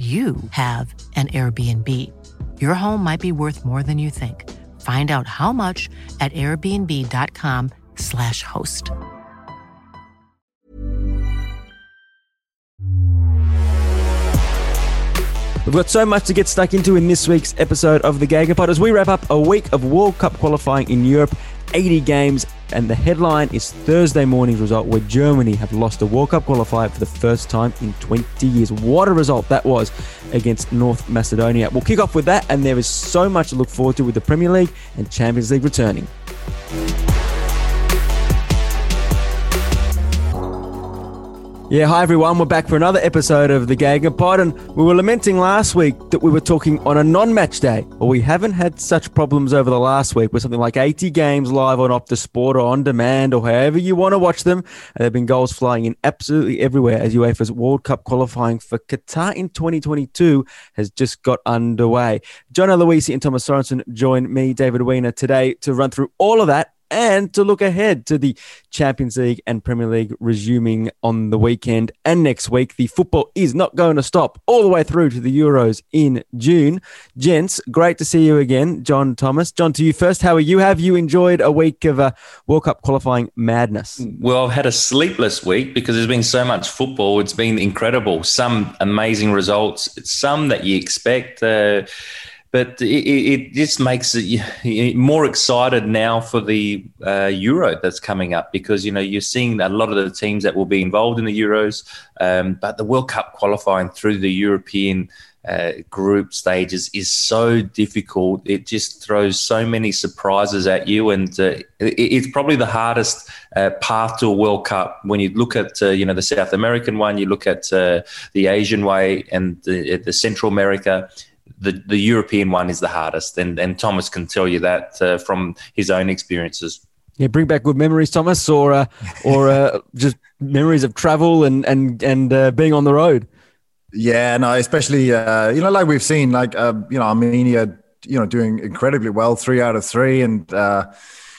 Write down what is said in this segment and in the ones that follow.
you have an Airbnb. Your home might be worth more than you think. Find out how much at airbnb.com/slash host. We've got so much to get stuck into in this week's episode of the GegenPod as we wrap up a week of World Cup qualifying in Europe, 80 games, and the headline is Thursday morning's result where Germany have lost a World Cup qualifier for the first time in 20 years. What a result that was against North Macedonia. We'll kick off with that, and there is so much to look forward to with the Premier League and Champions League returning. Yeah, hi everyone. We're back for another episode of the GegenPod, and we were lamenting last week that we were talking on a non-match day. Well, we haven't had such problems over the last week with something like 80 games live on Optus Sport or on demand or however you want to watch them. And there have been goals flying in absolutely everywhere as UEFA's World Cup qualifying for Qatar in 2022 has just got underway. John Aloisi and Thomas Sorensen join me, David Weiner, today to run through all of that and to look ahead to the Champions League and Premier League resuming on the weekend and next week. The football is not going to stop all the way through to the Euros in June. Gents, great to see you again, John Thomas. John, to you first. How are you? Have you enjoyed a week of uh, World Cup qualifying madness? Well, I've had a sleepless week because there's been so much football. It's been incredible. Some amazing results, some that you expect. Uh, but it, it, just makes it more excited now for the uh, Euro that's coming up because you know you're seeing a lot of the teams that will be involved in the Euros, um, but the World Cup qualifying through the European uh, group stages is so difficult. It just throws so many surprises at you, and uh, it, it's probably the hardest uh, path to a World Cup. When you look at uh, you know the South American one, you look at uh, the Asian way and the, the Central America the, the European one is the hardest, and, and Thomas can tell you that uh, from his own experiences. Yeah, bring back good memories, Thomas, or uh, or uh, just memories of travel and and and uh, being on the road. Yeah, no, especially uh, you know, like we've seen, like uh, you know, Armenia, you know, doing incredibly well, three out of three, and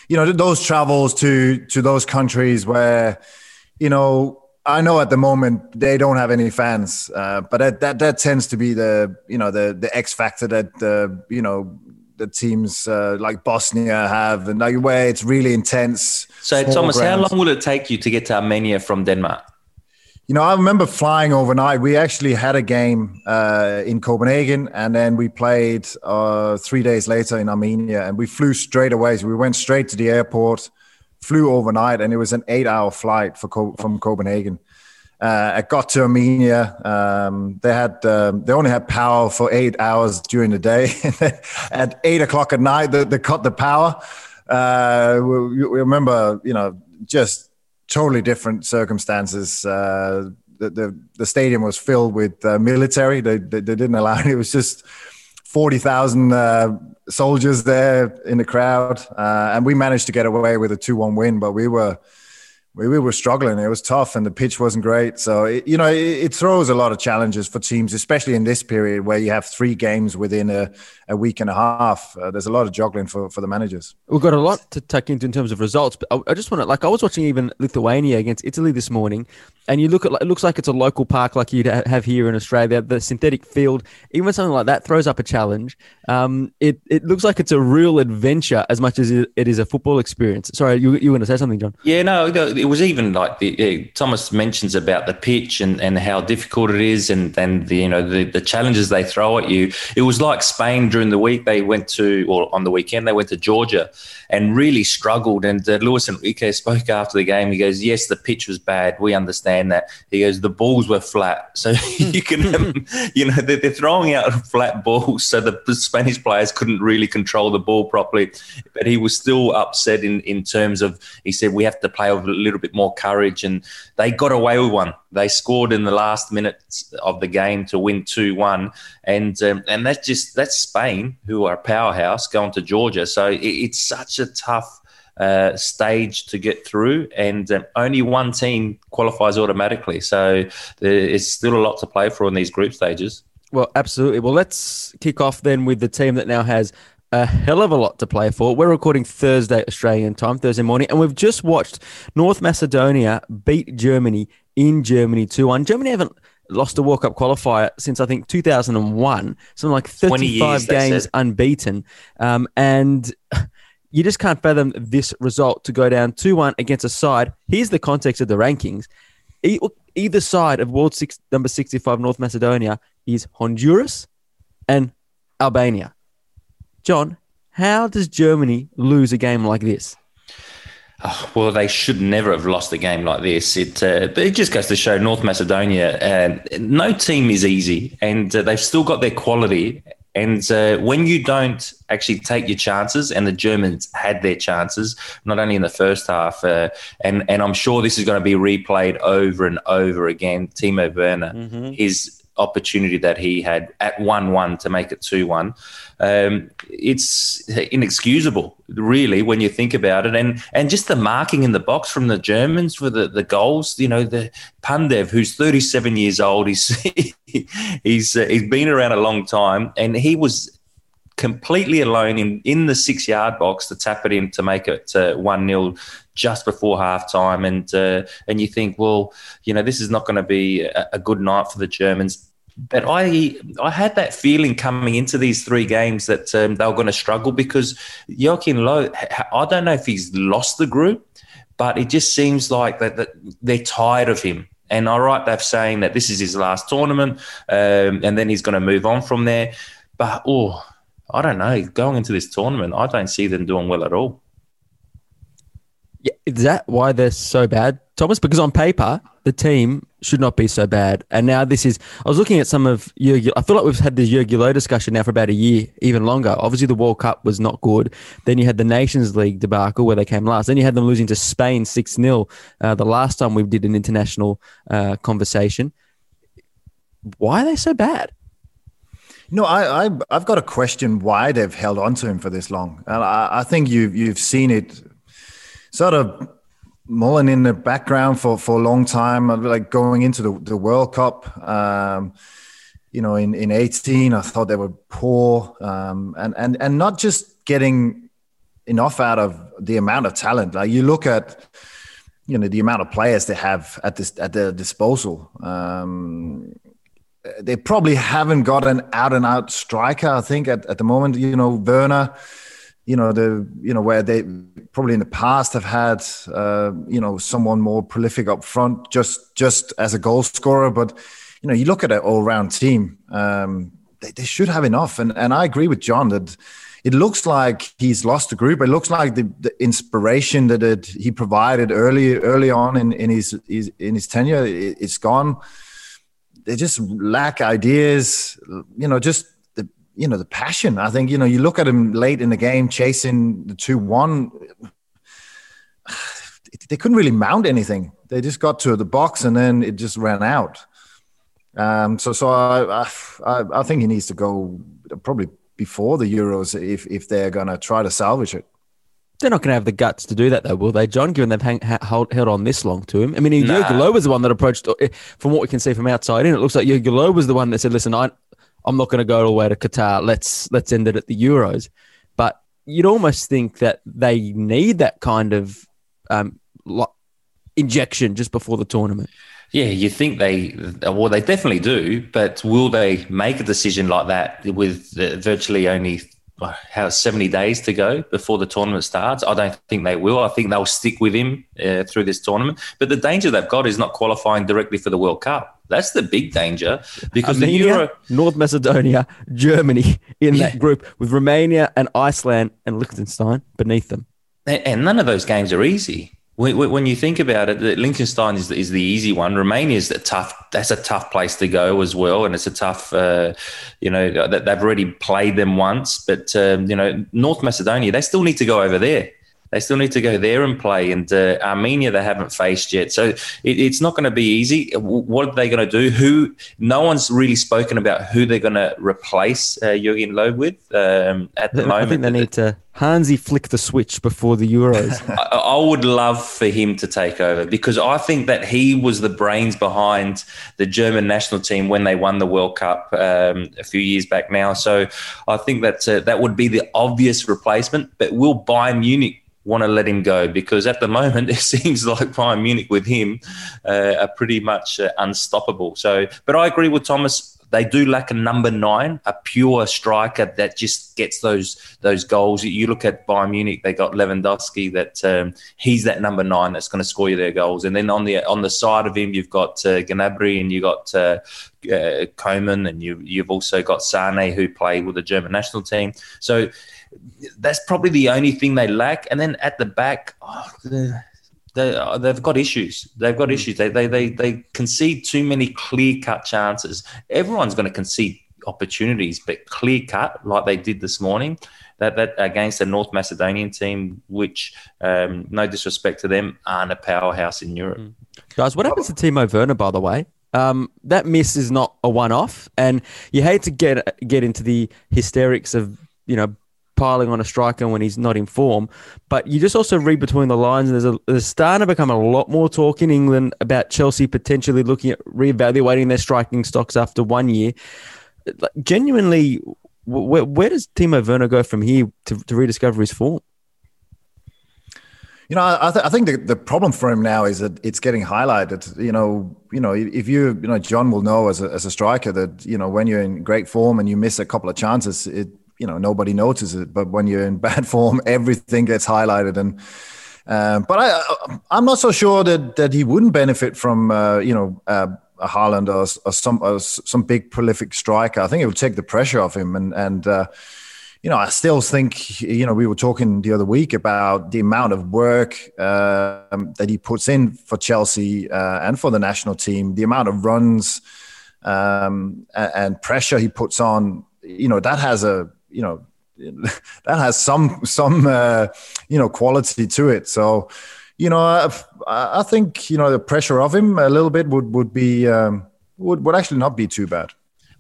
you know, those travels to to those countries where you know I know at the moment they don't have any fans, uh, but that, that that tends to be the you know the the X factor that the you know the teams uh, like Bosnia have, and like where it's really intense. So, Thomas, grounds. how long will it take you to get to Armenia from Denmark? You know, I remember flying overnight. We actually had a game uh, in Copenhagen, and then we played uh, three days later in Armenia, and we flew straight away. So we went straight to the airport flew overnight, and it was an eight-hour flight for from Copenhagen. Uh, I got to Armenia. Um, they had um, they only had power for eight hours during the day. at eight o'clock at night, they, they cut the power. Uh, we, we, remember, you know, just totally different circumstances. Uh, the, the, the stadium was filled with uh, military. They, they, they didn't allow it. It was just forty thousand uh, soldiers there in the crowd, uh, and we managed to get away with a two-one win. But we were we, we were struggling. It was tough, and the pitch wasn't great. So it, you know, it, it, throws a lot of challenges for teams, especially in this period where you have three games within a, a week and a half. Uh, there's a lot of juggling for, for the managers. We've got a lot to take into in terms of results, but I, I just want to like I was watching even Lithuania against Italy this morning, and you look at it looks like it's a local park like you'd have here in Australia. The synthetic field, even something like that, throws up a challenge. Um, it it looks like it's a real adventure as much as it is a football experience. Sorry, you you want to say something, John? Yeah, no it was even like the, Thomas mentions about the pitch and, and how difficult it is, and and the you know the, the challenges they throw at you. It was like Spain during the week. They went to or on the weekend they went to Georgia and really struggled. And uh, Luis Enrique spoke after the game. He goes, "Yes, the pitch was bad. We understand that." He goes, "The balls were flat, so you can you know they're, they're throwing out flat balls, so the, Spanish players couldn't really control the ball properly." But he was still upset in in terms of he said we have to play with a little bit more courage, and they got away with one. They scored in the last minutes of the game to win two one, and um, and that's just that's Spain, who are a powerhouse, going to Georgia. So it, it's such a tough. Uh, stage to get through, and um, only one team qualifies automatically. So there's still a lot to play for in these group stages. Well, absolutely. Well, let's kick off then with the team that now has a hell of a lot to play for. We're recording Thursday Australian time, Thursday morning, and we've just watched North Macedonia beat Germany in Germany 2 1. Germany haven't lost a World Cup qualifier since I think 2001, something like 35 years, games unbeaten. Um, and you just can't fathom this result to go down 2 1 against a side. Here's the context of the rankings. Either side of world six, number 65, North Macedonia, is Honduras and Albania. John, how does Germany lose a game like this? Oh, well, they should never have lost a game like this. It, uh, but it just goes to show North Macedonia, uh, no team is easy, and uh, they've still got their quality. And uh, when you don't actually take your chances, and the Germans had their chances, not only in the first half, uh, and and I'm sure this is going to be replayed over and over again. Timo Werner, mm-hmm. his opportunity that he had at 1 1 to make it 2 1. Um, it's inexcusable, really, when you think about it. And and just the marking in the box from the Germans for the, the goals, you know, the Pandev, who's 37 years old, he's, he's, uh, he's been around a long time, and he was completely alone in, in the six yard box to tap it in to make it uh, 1 0 just before halftime, and uh, and you think, well, you know, this is not going to be a, a, good night for the Germans. But I I had that feeling coming into these three games that um, they were going to struggle because Joachim Low, I don't know if he's lost the group, but it just seems like that, that they're tired of him. And I write that saying that this is his last tournament, um, and then he's going to move on from there. But oh, I don't know. Going into this tournament, I don't see them doing well at all. Yeah, is that why they're so bad, Thomas? Because on paper, the team should not be so bad. And now this is, I was looking at some of Jogi, I feel like we've had this Jogi Low discussion now for about a year, even longer. Obviously, the World Cup was not good. Then you had the Nations League debacle where they came last. Then you had them losing to Spain 6 0 uh, the last time we did an international uh, conversation. Why are they so bad? No, I, I have got a question why they've held on to him for this long, and I, I think you've you've seen it sort of mulling in the background for, for a long time, like going into the, the World Cup. Um, you know, in, in 18, I thought they were poor um, and, and, and not just getting enough out of the amount of talent. Like you look at, you know, the amount of players they have at this at their disposal. Um, they probably haven't got an out and out striker. I think at, at the moment, you know, Werner, you know the you know where they probably in the past have had uh, you know someone more prolific up front just just as a goal scorer. But you know you look at an all-round team um, they, they should have enough. And and I agree with John that it looks like he's lost the group. It looks like the, the inspiration that it, he provided early early on in, in his, his in his tenure it, it's gone. They just lack ideas you know just you know the passion. I think you know you look at him late in the game chasing the two one. They couldn't really mount anything. They just got to the box and then it just ran out. Um, so so I, I I think he needs to go probably before the Euros if if they're going to try to salvage it. They're not going to have the guts to do that, though, will they, John? Given they've hang, held, held on this long to him. I mean, nah. Jurgen Low was the one that approached. Eh, from what we can see from outside in, it looks like Jurgen Low was the one that said, "Listen, I I'm not going to go all the way to Qatar. Let's let's end it at the Euros. But you'd almost think that they need that kind of um, injection just before the tournament. Yeah, you think they, well, they definitely do, but will they make a decision like that with virtually only how 70 days to go before the tournament starts? I don't think they will. I think they'll stick with him uh, through this tournament. But the danger they've got is not qualifying directly for the World Cup. That's the big danger because Armenia, the Euro, North Macedonia, Germany in that group with Romania and Iceland and Liechtenstein beneath them. And none of those games are easy. When you think about it, Liechtenstein is the, is the easy one. Romania is a tough. That's a tough place to go as well, and it's a tough. Uh, you know, they've already played them once, but um, you know, North Macedonia, they still need to go over there They still need to go there and play. And uh, Armenia, they haven't faced yet. So it, it's not going to be easy. What are they going to do? Who? No one's really spoken about who they're going to replace uh, Jurgen Low with um, at the I moment. I think they need to Hansi flick the switch before the Euros. I, I, would love for him to take over because I think that he was the brains behind the German national team when they won the World Cup um, a few years back now. So I think that uh, that would be the obvious replacement. But will Bayern Munich want to let him go because at the moment it seems like Bayern Munich with him uh, are pretty much uh, unstoppable. So, but I agree with Thomas. They do lack a number nine, a pure striker that just gets those those goals. You look at Bayern Munich; they got Lewandowski. That um, he's that number nine that's going to score you their goals. And then on the on the side of him, you've got uh, Gnabry and you've got uh, uh, and you you've also got Sane who play with the German national team. So that's probably the only thing they lack. And then at the back, oh, they, uh, they've got issues. They've got mm. issues. They, they, they, they concede too many clear cut chances. Everyone's going to concede opportunities, but clear cut, like they did this morning, that, that against the North Macedonian team, which, um, no disrespect to them, aren't a powerhouse in Europe. Mm. Guys, what happens to Timo Werner, by the way? Um, that miss is not a one-off, and you hate to get get into the hysterics of you know piling on a striker when he's not in form. But you just also read between the lines, and there's, a, there's starting to become a lot more talk in England about Chelsea potentially looking at reevaluating their striking stocks after one year. Like, genuinely, where, where does Timo Werner go from here to, to rediscover his form? You know, I, th- I, think the, the problem for him now is that it's getting highlighted. You know, you know, if you, you know, John will know as a, as a striker that you know when you're in great form and you miss a couple of chances, it you know nobody notices it but when you're in bad form everything gets highlighted and um, but I, I'm not so sure that that he wouldn't benefit from uh, you know uh, a Haaland or, or some or some big prolific striker. I think it would take the pressure off him, and and uh, you know I still think you know we were talking the other week about the amount of work um, that he puts in for Chelsea uh, and for the national team, the amount of runs um, and pressure he puts on. You know that has a you know that has some some uh, you know quality to it. So you know I, I, think you know the pressure of him a little bit would would be um, would would actually not be too bad.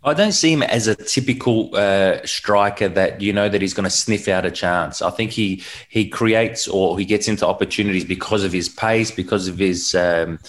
I don't see him as a typical uh, striker that you know that he's going to sniff out a chance. I think he he creates or he gets into opportunities because of his pace, because of his um,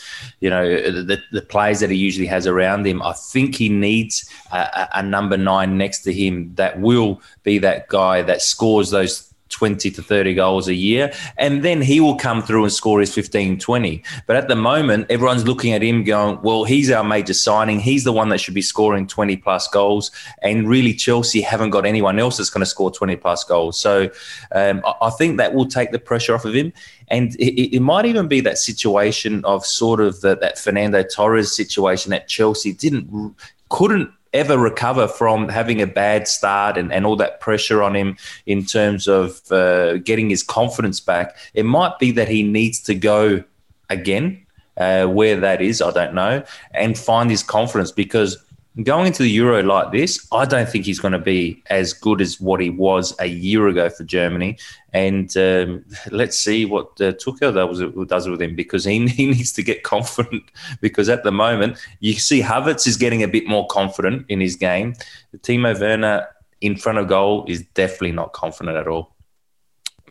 you know the, the players that he usually has around him. I think he needs a, a number nine next to him that will be that guy that scores those 20 to 30 goals a year. And then he will come through and score his 15, 20. But at the moment, everyone's looking at him going, well, he's our major signing. He's the one that should be scoring 20 plus goals. And really, Chelsea haven't got anyone else that's going to score 20 plus goals. So um, I think that will take the pressure off of him. And it, it, might even be that situation of sort of the, that Fernando Torres situation at Chelsea didn't, couldn't ever recover from having a bad start and, and all that pressure on him in terms of uh, getting his confidence back, it might be that he needs to go again. Uh, where that is, I don't know, and find his confidence because going into the Euro like this, I don't think he's going to be as good as what he was a year ago for Germany. And um, let's see what uh, Tuchel does, does with him because he, he needs to get confident. Because at the moment, you see Havertz is getting a bit more confident in his game. The Timo Werner in front of goal is definitely not confident at all.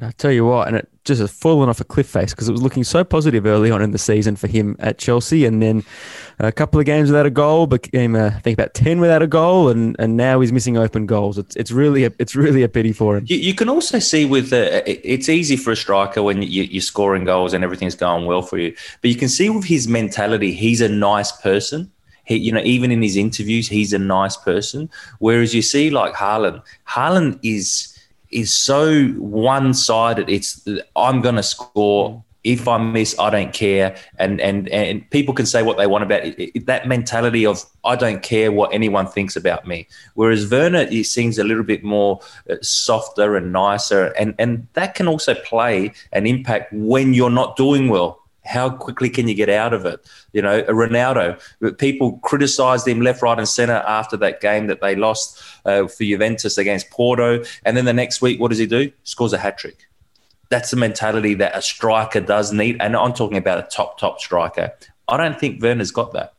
I tell you what, and it just has fallen off a cliff face because it was looking so positive early on in the season for him at Chelsea, and then a couple of games without a goal became, uh, I think, about ten without a goal, and, and now he's missing open goals. It's it's really a, it's really a pity for him. You, you can also see with uh, it's easy for a striker when you, you're scoring goals and everything's going well for you, but you can see with his mentality, he's a nice person. He, you know, even in his interviews, he's a nice person. Whereas you see like Haaland, Haaland is is so one sided. It's I'm going to score. If I miss, I don't care, and and and people can say what they want about it. That mentality of I don't care what anyone thinks about me. Whereas Werner, he seems a little bit more uh, softer and nicer, and and that can also play an impact when you're not doing well how quickly can you get out of it? You know, Ronaldo, people criticised him left, right, and centre after that game that they lost uh, for Juventus against Porto. And then the next week, what does he do? Scores a hat trick. that's the mentality that a striker does need. And I'm talking about a top, top striker. I don't think Werner's got that.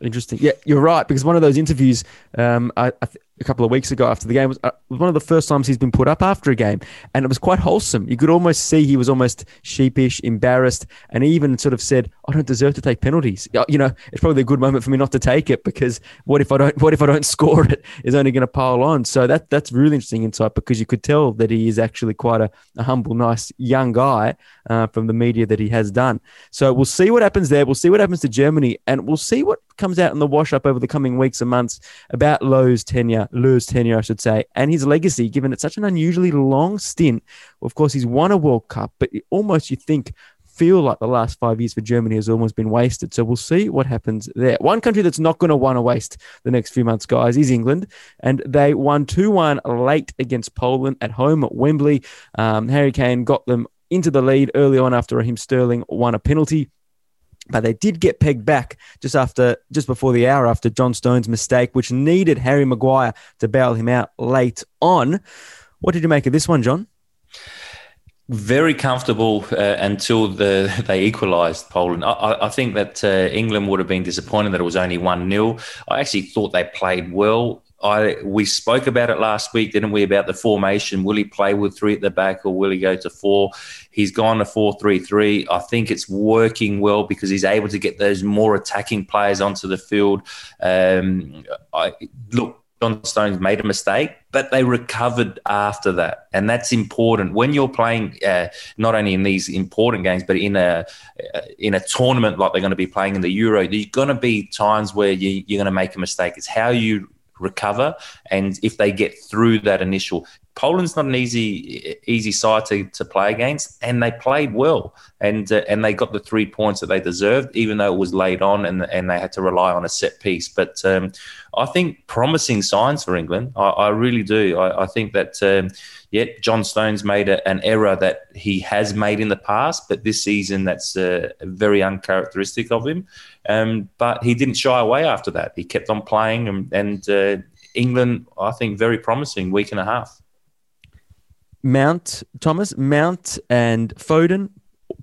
Interesting. Yeah, you're right. Because one of those interviews, um, I, I th- a couple of weeks ago after the game was, uh, was one of the first times he's been put up after a game, and it was quite wholesome. You could almost see he was almost sheepish, embarrassed, and even sort of said, "I don't deserve to take penalties." You know, it's probably a good moment for me not to take it because what if I don't? What if I don't score it? Is only going to pile on. So that that's really interesting insight because you could tell that he is actually quite a, a humble, nice young guy uh, from the media that he has done. So we'll see what happens there. We'll see what happens to Germany, and we'll see what comes out in the wash up over the coming weeks and months about Löw's tenure, Löw's tenure, I should say, and his legacy, given it's such an unusually long stint. Of course, he's won a World Cup, but almost you think feel like the last five years for Germany has almost been wasted. So we'll see what happens there. One country that's not going to want to waste the next few months, guys, is England. And they won 2 1 late against Poland at home at Wembley. Um, Harry Kane got them into the lead early on after Raheem Sterling won a penalty. But they did get pegged back just after, just before the hour after John Stones' mistake, which needed Harry Maguire to bail him out late on. What did you make of this one, John? Very comfortable uh, until the, they equalised Poland. I, I, think that uh, England would have been disappointed that it was only 1 0. I actually thought they played well. I we spoke about it last week, didn't we? About the formation. Will he play with three at the back or will he go to four? He's gone to four three three. I think it's working well because he's able to get those more attacking players onto the field. Um, I look. John Stones made a mistake, but they recovered after that, and that's important when you're playing uh, not only in these important games, but in a uh, in a tournament like they're going to be playing in the Euro. There's going to be times where you, you're going to make a mistake. It's how you recover. And if they get through that initial, Poland's not an easy easy side to, to play against, and they played well, and uh, and they got the three points that they deserved, even though it was late on, and and they had to rely on a set piece. But um, I think promising signs for England. I, I really do. I, I think that. Um, yet John Stones made a, an error that he has made in the past, but this season that's uh, very uncharacteristic of him. Um, but he didn't shy away after that. He kept on playing, and, and uh, England, I think, very promising week and a half. Mount, Thomas, Mount and Foden,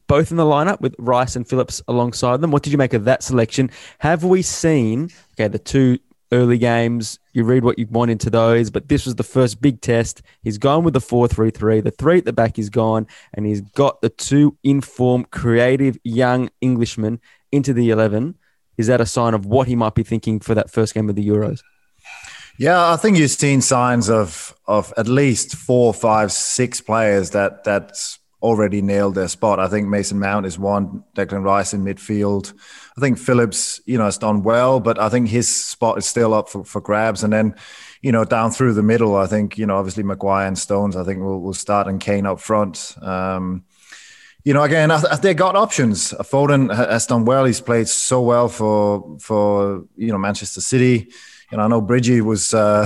both in the lineup with Rice and Phillips alongside them. What did you make of that selection? Have we seen, okay, the two early games, you read what you want into those, but this was the first big test. He's gone with the 4 3 3. The three at the back is gone, and he's got the two informed, creative young Englishmen into the 11. Is that a sign of what he might be thinking for that first game of the Euros? Yeah, I think you've seen signs of of at least four, five, six players that that's already nailed their spot. I think Mason Mount is one, Declan Rice in midfield. I think Phillips, you know, has done well, but I think his spot is still up for, for grabs. And then, you know, down through the middle, I think, you know, obviously Maguire and Stones, I think will will start and Kane up front. Um, you know, again, they got options. Foden has done well. He's played so well for for you know Manchester City. Know, I know Bridgie was uh,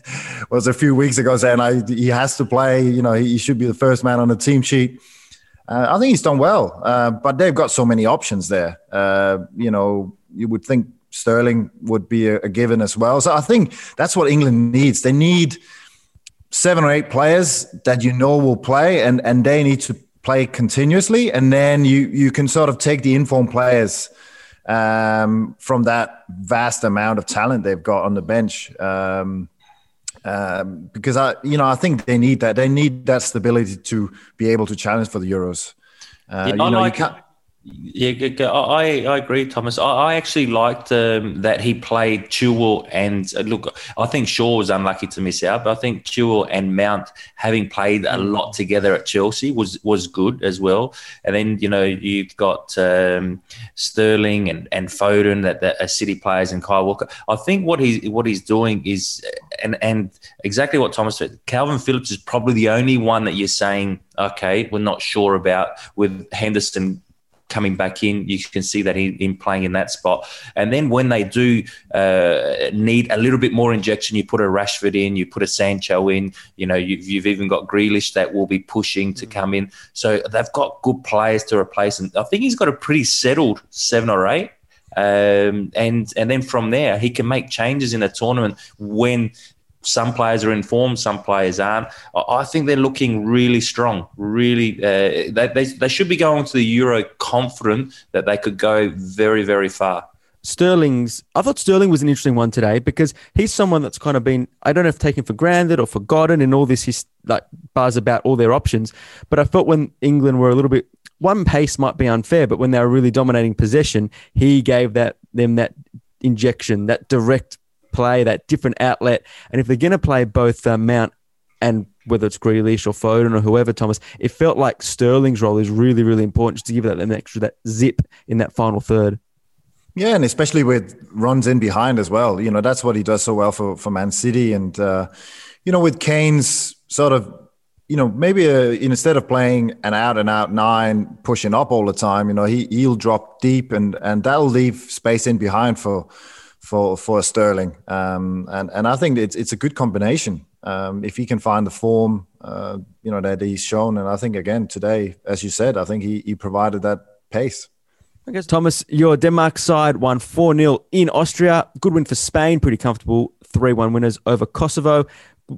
was a few weeks ago saying I, he has to play. You know, he should be the first man on the team sheet. Uh, I think he's done well, uh, but they've got so many options there. Uh, you know, you would think Sterling would be a, a given as well. So I think that's what England needs. They need seven or eight players that you know will play, and and they need to play continuously, and then you you can sort of take the informed players um, from that vast amount of talent they've got on the bench. Um, um, because I, you know, I think they need that. They need that stability to be able to challenge for the Euros. Uh, yeah, you know, like, you can't yeah, I, I agree, Thomas. I, I actually liked um, that he played Chilwell and uh, look. I think Shaw was unlucky to miss out, but I think Chilwell and Mount having played a lot together at Chelsea was was good as well. And then you know you've got um, Sterling and, and Foden that, that are City players and Kyle Walker. I think what he what he's doing is and and exactly what Thomas said. Calvin Phillips is probably the only one that you're saying okay, we're not sure about with Henderson coming back in. You can see that he in playing in that spot. And then when they do uh, need a little bit more injection, you put a Rashford in, you put a Sancho in. You know, you've, you've even got Grealish that will be pushing to mm. come in. So they've got good players to replace him. I think he's got a pretty settled seven or eight. Um, and and then from there he can make changes in a tournament when some players are in form, some players aren't. I think they're looking really strong. Really, uh, they, they, they should be going to the Euro confident that they could go very, very far. Sterling's. I thought Sterling was an interesting one today because he's someone that's kind of been I don't know if taken for granted or forgotten in all this his like buzz about all their options. But I felt when England were a little bit one pace might be unfair, but when they were really dominating possession, he gave that them that injection, that direct play, that different outlet. And if they're going to play both uh, Mount and whether it's Grealish or Foden or whoever, Thomas, it felt like Sterling's role is really, really important just to give that an extra that zip in that final third. Yeah, and especially with runs in behind as well. You know, that's what he does so well for, for Man City. And, uh, you know, with Kane's sort of, you know, maybe uh, instead of playing an out and out nine, pushing up all the time, you know, he, he'll drop deep and, and that'll leave space in behind for, for for Sterling. Um, and and I think it's it's a good combination um, if he can find the form, uh, you know, that he's shown. And I think again today, as you said, I think he he provided that pace. I guess Thomas, your Denmark side won 4 0 in Austria. Good win for Spain, pretty comfortable 3 1 winners over Kosovo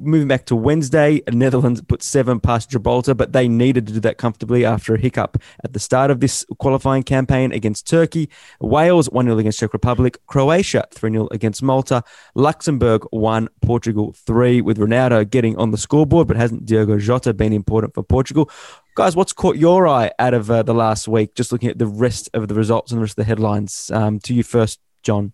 moving back to Wednesday, Netherlands put seven past Gibraltar, but they needed to do that comfortably after a hiccup at the start of this qualifying campaign against Turkey. Wales 1 0 against Czech Republic. Croatia 3 0 against Malta. Luxembourg 1, Portugal 3, with Ronaldo getting on the scoreboard, but hasn't Diogo Jota been important for Portugal? Guys, what's caught your eye out of uh, the last week? Just looking at the rest of the results and the rest of the headlines. Um, to you first, John.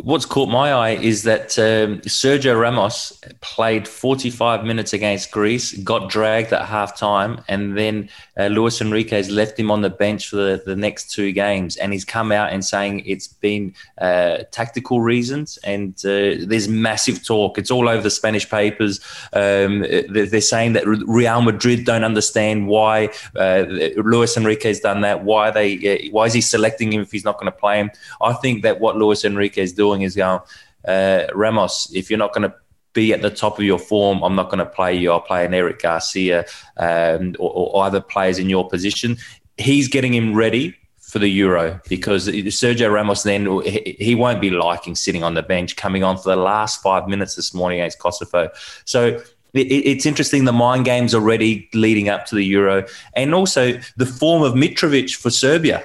What's caught my eye is that um, Sergio Ramos played 45 minutes against Greece, got dragged at half time, and then uh, Luis Enrique's left him on the bench for the, the next two games. And he's come out and saying it's been uh, tactical reasons. And uh, there's massive talk. It's all over the Spanish papers. Um, they're saying that Real Madrid don't understand why uh, Luis Enrique's done that. Why they? Uh, why is he selecting him if he's not going to play him? I think that what Luis Enrique's doing doing is going, uh, Ramos, if you're not going to be at the top of your form, I'm not going to play you. I'll play an Eric Garcia um, or, or other players in your position. He's getting him ready for the Euro because Sergio Ramos then he won't be liking sitting on the bench coming on for the last five minutes this morning against Kosovo. So it's interesting the mind games already leading up to the Euro and also the form of Mitrovic for Serbia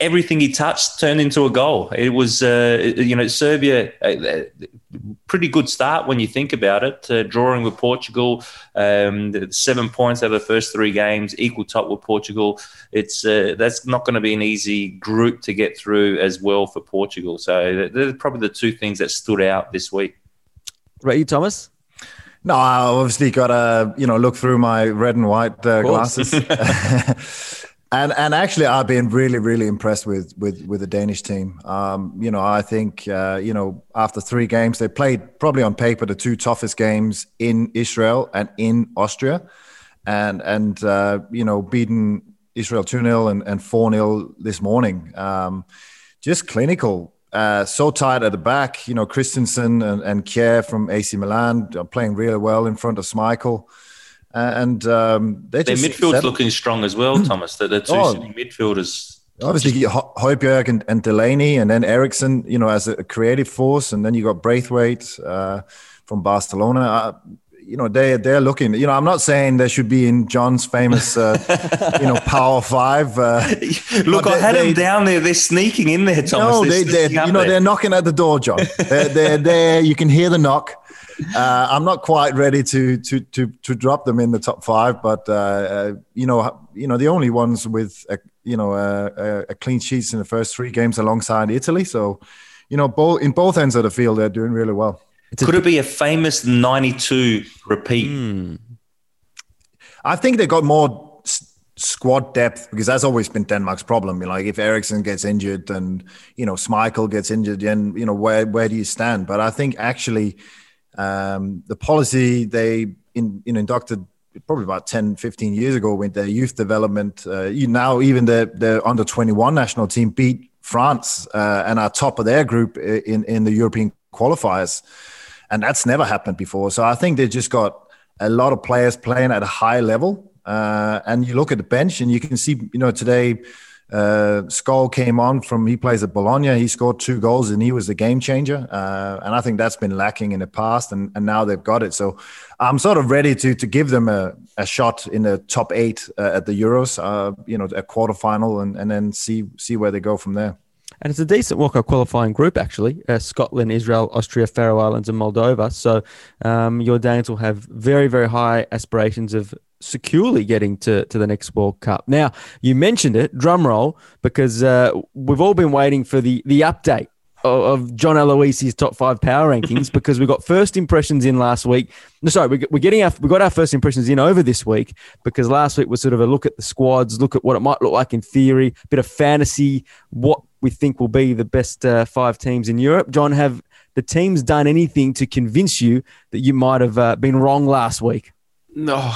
everything he touched turned into a goal. It was, uh, you know, Serbia, uh, pretty good start when you think about it, uh, drawing with Portugal, um, seven points out of the first three games, equal top with Portugal. It's uh, that's not going to be an easy group to get through as well for Portugal. So they're probably the two things that stood out this week. Right, you, Thomas. No, I obviously got to you know look through my red and white uh, glasses. And and actually, I've been really really impressed with with with the Danish team. Um, you know, I think uh, you know after three games, they played probably on paper the two toughest games in Israel and in Austria, and and uh, you know beating Israel two 0 and and four 0 this morning. Um, just clinical. Uh, so tight at the back, you know, Christensen and, and Kjær from AC Milan are playing really well in front of Schmeichel. And um, their midfield's looking strong as well, Thomas. The, the two oh, midfielders. Obviously, Højbjerg and, and Delaney, and then Eriksen, you know, as a creative force, and then you got Braithwaite uh, from Barcelona. Uh, you know, they they're looking. You know, I'm not saying they should be in John's famous, uh, you know, Power Five. Uh, Look, I had they, them down there. They're sneaking in there, Thomas. No, they, they're, you know, there. they're knocking at the door, John. they're, they're there. You can hear the knock uh, I'm not quite ready to to to to drop them in the top five, but uh, uh, you know, you know, the only ones with a, you know a, a, clean sheets in the first three games alongside Italy. So, you know, both in both ends of the field, they're doing really well. Could it be a famous '92 repeat? Mm. I think they got more squad depth because that's always been Denmark's problem. You know, like if Eriksen gets injured and you know Schmeichel gets injured, then you know where where do you stand? But I think actually um, the policy they in, in inducted probably about 10, 15 years ago with their youth development. Uh, now even the, the under 21 national team beat France uh, and are top of their group in, in the European qualifiers. And that's never happened before. So I think they just got a lot of players playing at a high level. Uh, and you look at the bench and you can see, you know, today Uh, Skov came on from he plays at Bologna. He scored two goals and he was the game changer. Uh, and I think that's been lacking in the past, and, and now they've got it. So I'm sort of ready to to give them a, a shot in the top eight uh, at the Euros. Uh, you know, a quarterfinal, and and then see see where they go from there. And it's a decent walkout qualifying group, actually. Uh, Scotland, Israel, Austria, Faroe Islands, and Moldova. So um, your Danes will have very, very high aspirations of securely getting to, to the next World Cup. Now, you mentioned it, drum roll, because uh, we've all been waiting for the, the update of John Aloisi's top five power rankings because we got first impressions in last week. No, sorry, we're getting our we got our first impressions in over this week because last week was sort of a look at the squads, look at what it might look like in theory, a bit of fantasy, what we think will be the best uh, five teams in Europe. John, have the teams done anything to convince you that you might have uh, been wrong last week? No,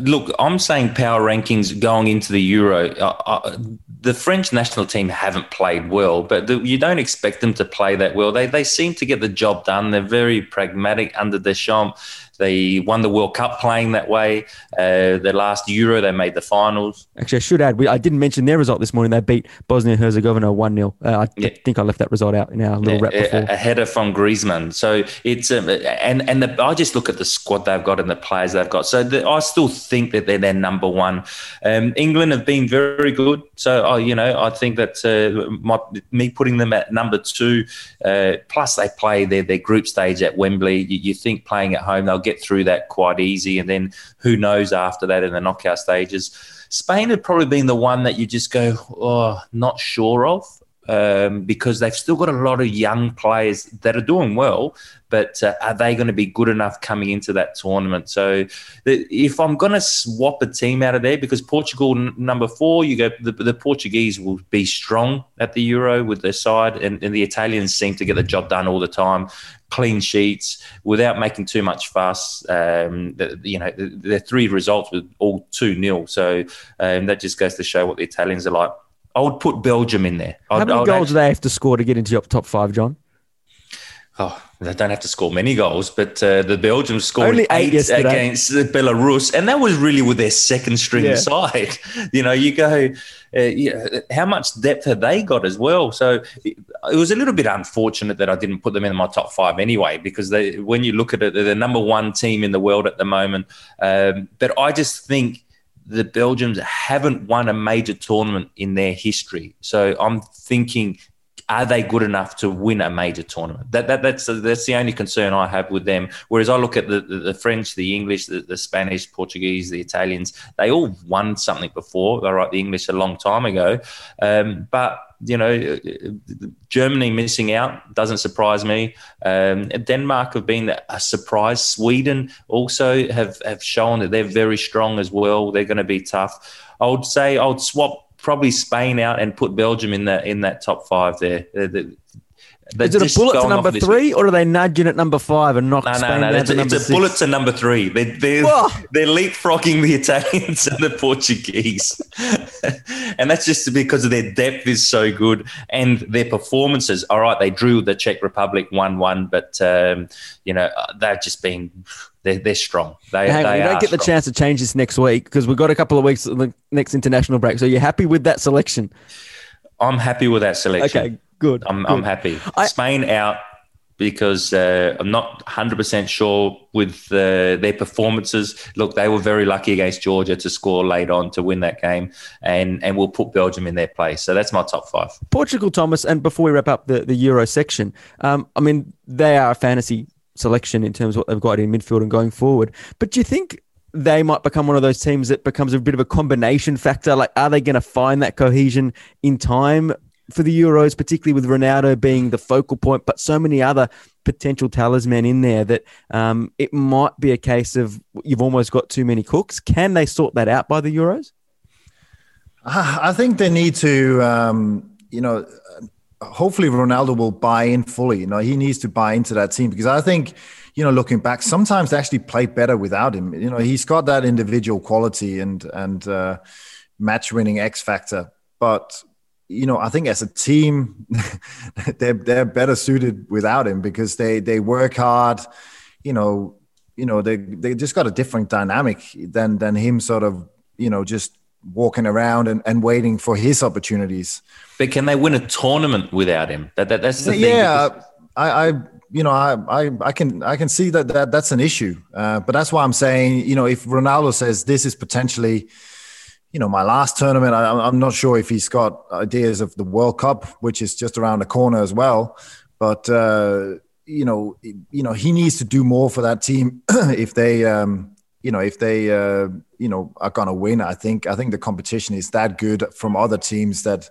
look, I'm saying power rankings going into the Euro. Uh, uh, the French national team haven't played well, but the, you don't expect them to play that well. They they seem to get the job done. They're very pragmatic under Deschamps. They won the World Cup playing that way. Uh, the last Euro, they made the finals. Actually, I should add, we, I didn't mention their result this morning. They beat Bosnia Herzegovina 1 0. Uh, I yeah. think I left that result out in our little yeah, rep before. A, header from Griezmann. So it's, um, and, and the, I just look at the squad they've got and the players they've got. So the, I still think that they're their number one. Um, England have been very good. So, oh, you know, I think that uh, my, me putting them at number two, uh, plus they play their, their group stage at Wembley. You, you think playing at home, they'll get through that quite easy. And then who knows after that in the knockout stages. Spain had probably been the one that you just go, oh, not sure of. Um, because they've still got a lot of young players that are doing well, but uh, are they going to be good enough coming into that tournament? So, the, if I'm going to swap a team out of there, because Portugal n- number four, you go the, the, Portuguese will be strong at the Euro with their side, and, and the Italians seem to get the job done all the time clean sheets without making too much fuss. Um, the, you know, the, the, three results were all 2 0. So um, that just goes to show what the Italians are like. I would put Belgium in there. How I'd, many goals do they have to score to get into your top five, John? Oh, they don't have to score many goals, but uh, the Belgians scored Only eight, eight against Belarus, and that was really with their second string yeah. side. You know, you go, uh, yeah, how much depth have they got as well? So it, it, was a little bit unfortunate that I didn't put them in my top five anyway, because they, when you look at it, they're the number one team in the world at the moment. Um, but I just think the Belgians haven't won a major tournament in their history. So I'm thinking are they good enough to win a major tournament? That, that that's that's the only concern I have with them. Whereas I look at the the, the French, the English, the, the, Spanish, Portuguese, the Italians, they all won something before. All right, the English a long time ago, um, but you know, Germany missing out doesn't surprise me. Um, Denmark have been a surprise. Sweden also have, have shown that they're very strong as well. They're going to be tough. I would say I would swap probably Spain out and put Belgium in that in that top five there. The, is it a bullet to number three, or are they nudging at number five and knock no, no, no. It's, a, it's a bullet to number three. They, they're they're leapfrogging the Italians and the Portuguese, and that's just because of their depth is so good and their performances. All right, they drew the Czech Republic one-one, but um, you know they've just been they're, they're strong. They, Hang they we don't get strong. the chance to change this next week because we've got a couple of weeks the next international break. So you're happy with that selection? I'm happy with that selection. Okay, good. I'm, good. I'm happy. I, Spain out because uh, I'm not 100% sure with uh, their performances. Look, they were very lucky against Georgia to score late on to win that game, and, and we'll put Belgium in their place. So that's my top five. Portugal, Thomas, and before we wrap up the, the Euro section, um, I mean, they are a fantasy selection in terms of what they've got in midfield and going forward. But do you think they might become one of those teams that becomes a bit of a combination factor? Like, are they going to find that cohesion in time for the Euros, particularly with Ronaldo being the focal point, but so many other potential talisman in there that um, it might be a case of you've almost got too many cooks. Can they sort that out by the Euros? I think they need to, um, you know, hopefully Ronaldo will buy in fully. You know, he needs to buy into that team because I think, you know, looking back, sometimes they actually play better without him. You know, he's got that individual quality and and uh, match winning X factor, but you know, I think as a team, they're they're better suited without him because they they work hard. You know, you know they they just got a different dynamic than than him sort of you know just walking around and, and waiting for his opportunities. But can they win a tournament without him? That, that that's the yeah, thing. Yeah, I, I you know, I, I, I can I can see that, that that's an issue. Uh, but that's why I'm saying, you know, if Ronaldo says this is potentially, you know, my last tournament, I, am not sure if he's got ideas of the World Cup, which is just around the corner as well. But uh, you know, you know, he needs to do more for that team if they, um, you know, if they, uh, you know, are gonna win. I think I think the competition is that good from other teams that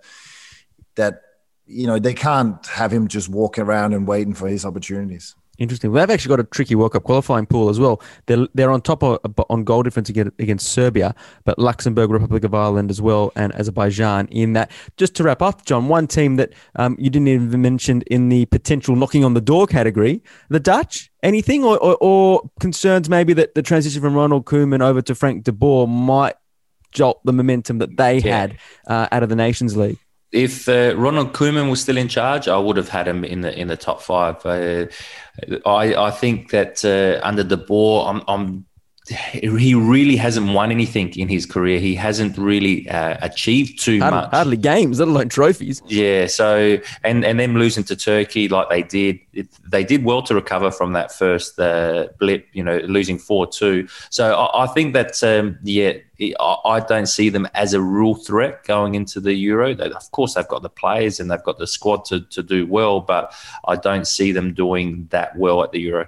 that you know, they can't have him just walking around and waiting for his opportunities. Interesting. Well, they've actually got a tricky World Cup qualifying pool as well. They're they're on top of, on goal difference against, against Serbia, but Luxembourg, Republic of Ireland as well, and Azerbaijan in that. Just to wrap up, John, one team that um, you didn't even mention in the potential knocking on the door category, the Dutch. Anything or, or, or concerns maybe that the transition from Ronald Koeman over to Frank de Boer might jolt the momentum that they yeah. had uh, out of the Nations League? If uh, Ronald Koeman was still in charge, I would have had him in the in the top five. Uh, I I think that uh, under de Boer, I'm, I'm he really hasn't won anything in his career. He hasn't really uh, achieved too hardly, much. Hardly games, let alone trophies. Yeah. So and and then losing to Turkey like they did, it, they did well to recover from that first uh, blip. You know, losing four two. So I, I think that um, yeah, I, I don't see them as a real threat going into the Euro. They, of course, they've got the players and they've got the squad to to do well, but I don't see them doing that well at the Euro.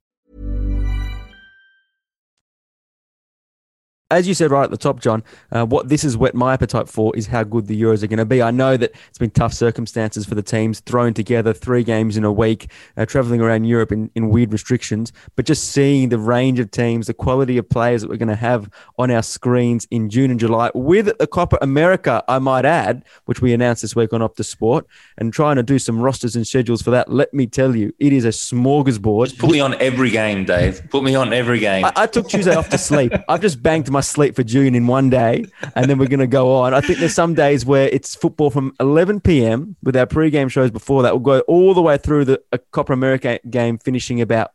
As you said right at the top, John, uh, what this has whet my appetite for is how good the Euros are going to be. I know that it's been tough circumstances for the teams, thrown together three games in a week, uh, traveling around Europe in, in weird restrictions, but just seeing the range of teams, the quality of players that we're going to have on our screens in June and July with the Copa America, I might add, which we announced this week on Optus Sport, and trying to do some rosters and schedules for that. Let me tell you, it is a smorgasbord. Just put me on every game, Dave. Put me on every game. I, I took Tuesday off to sleep. I've just banked my sleep for June in one day, and then we're going to go on. I think there's some days where it's football from 11 p.m. with our pre-game shows before that. We'll go all the way through the Copa America game, finishing about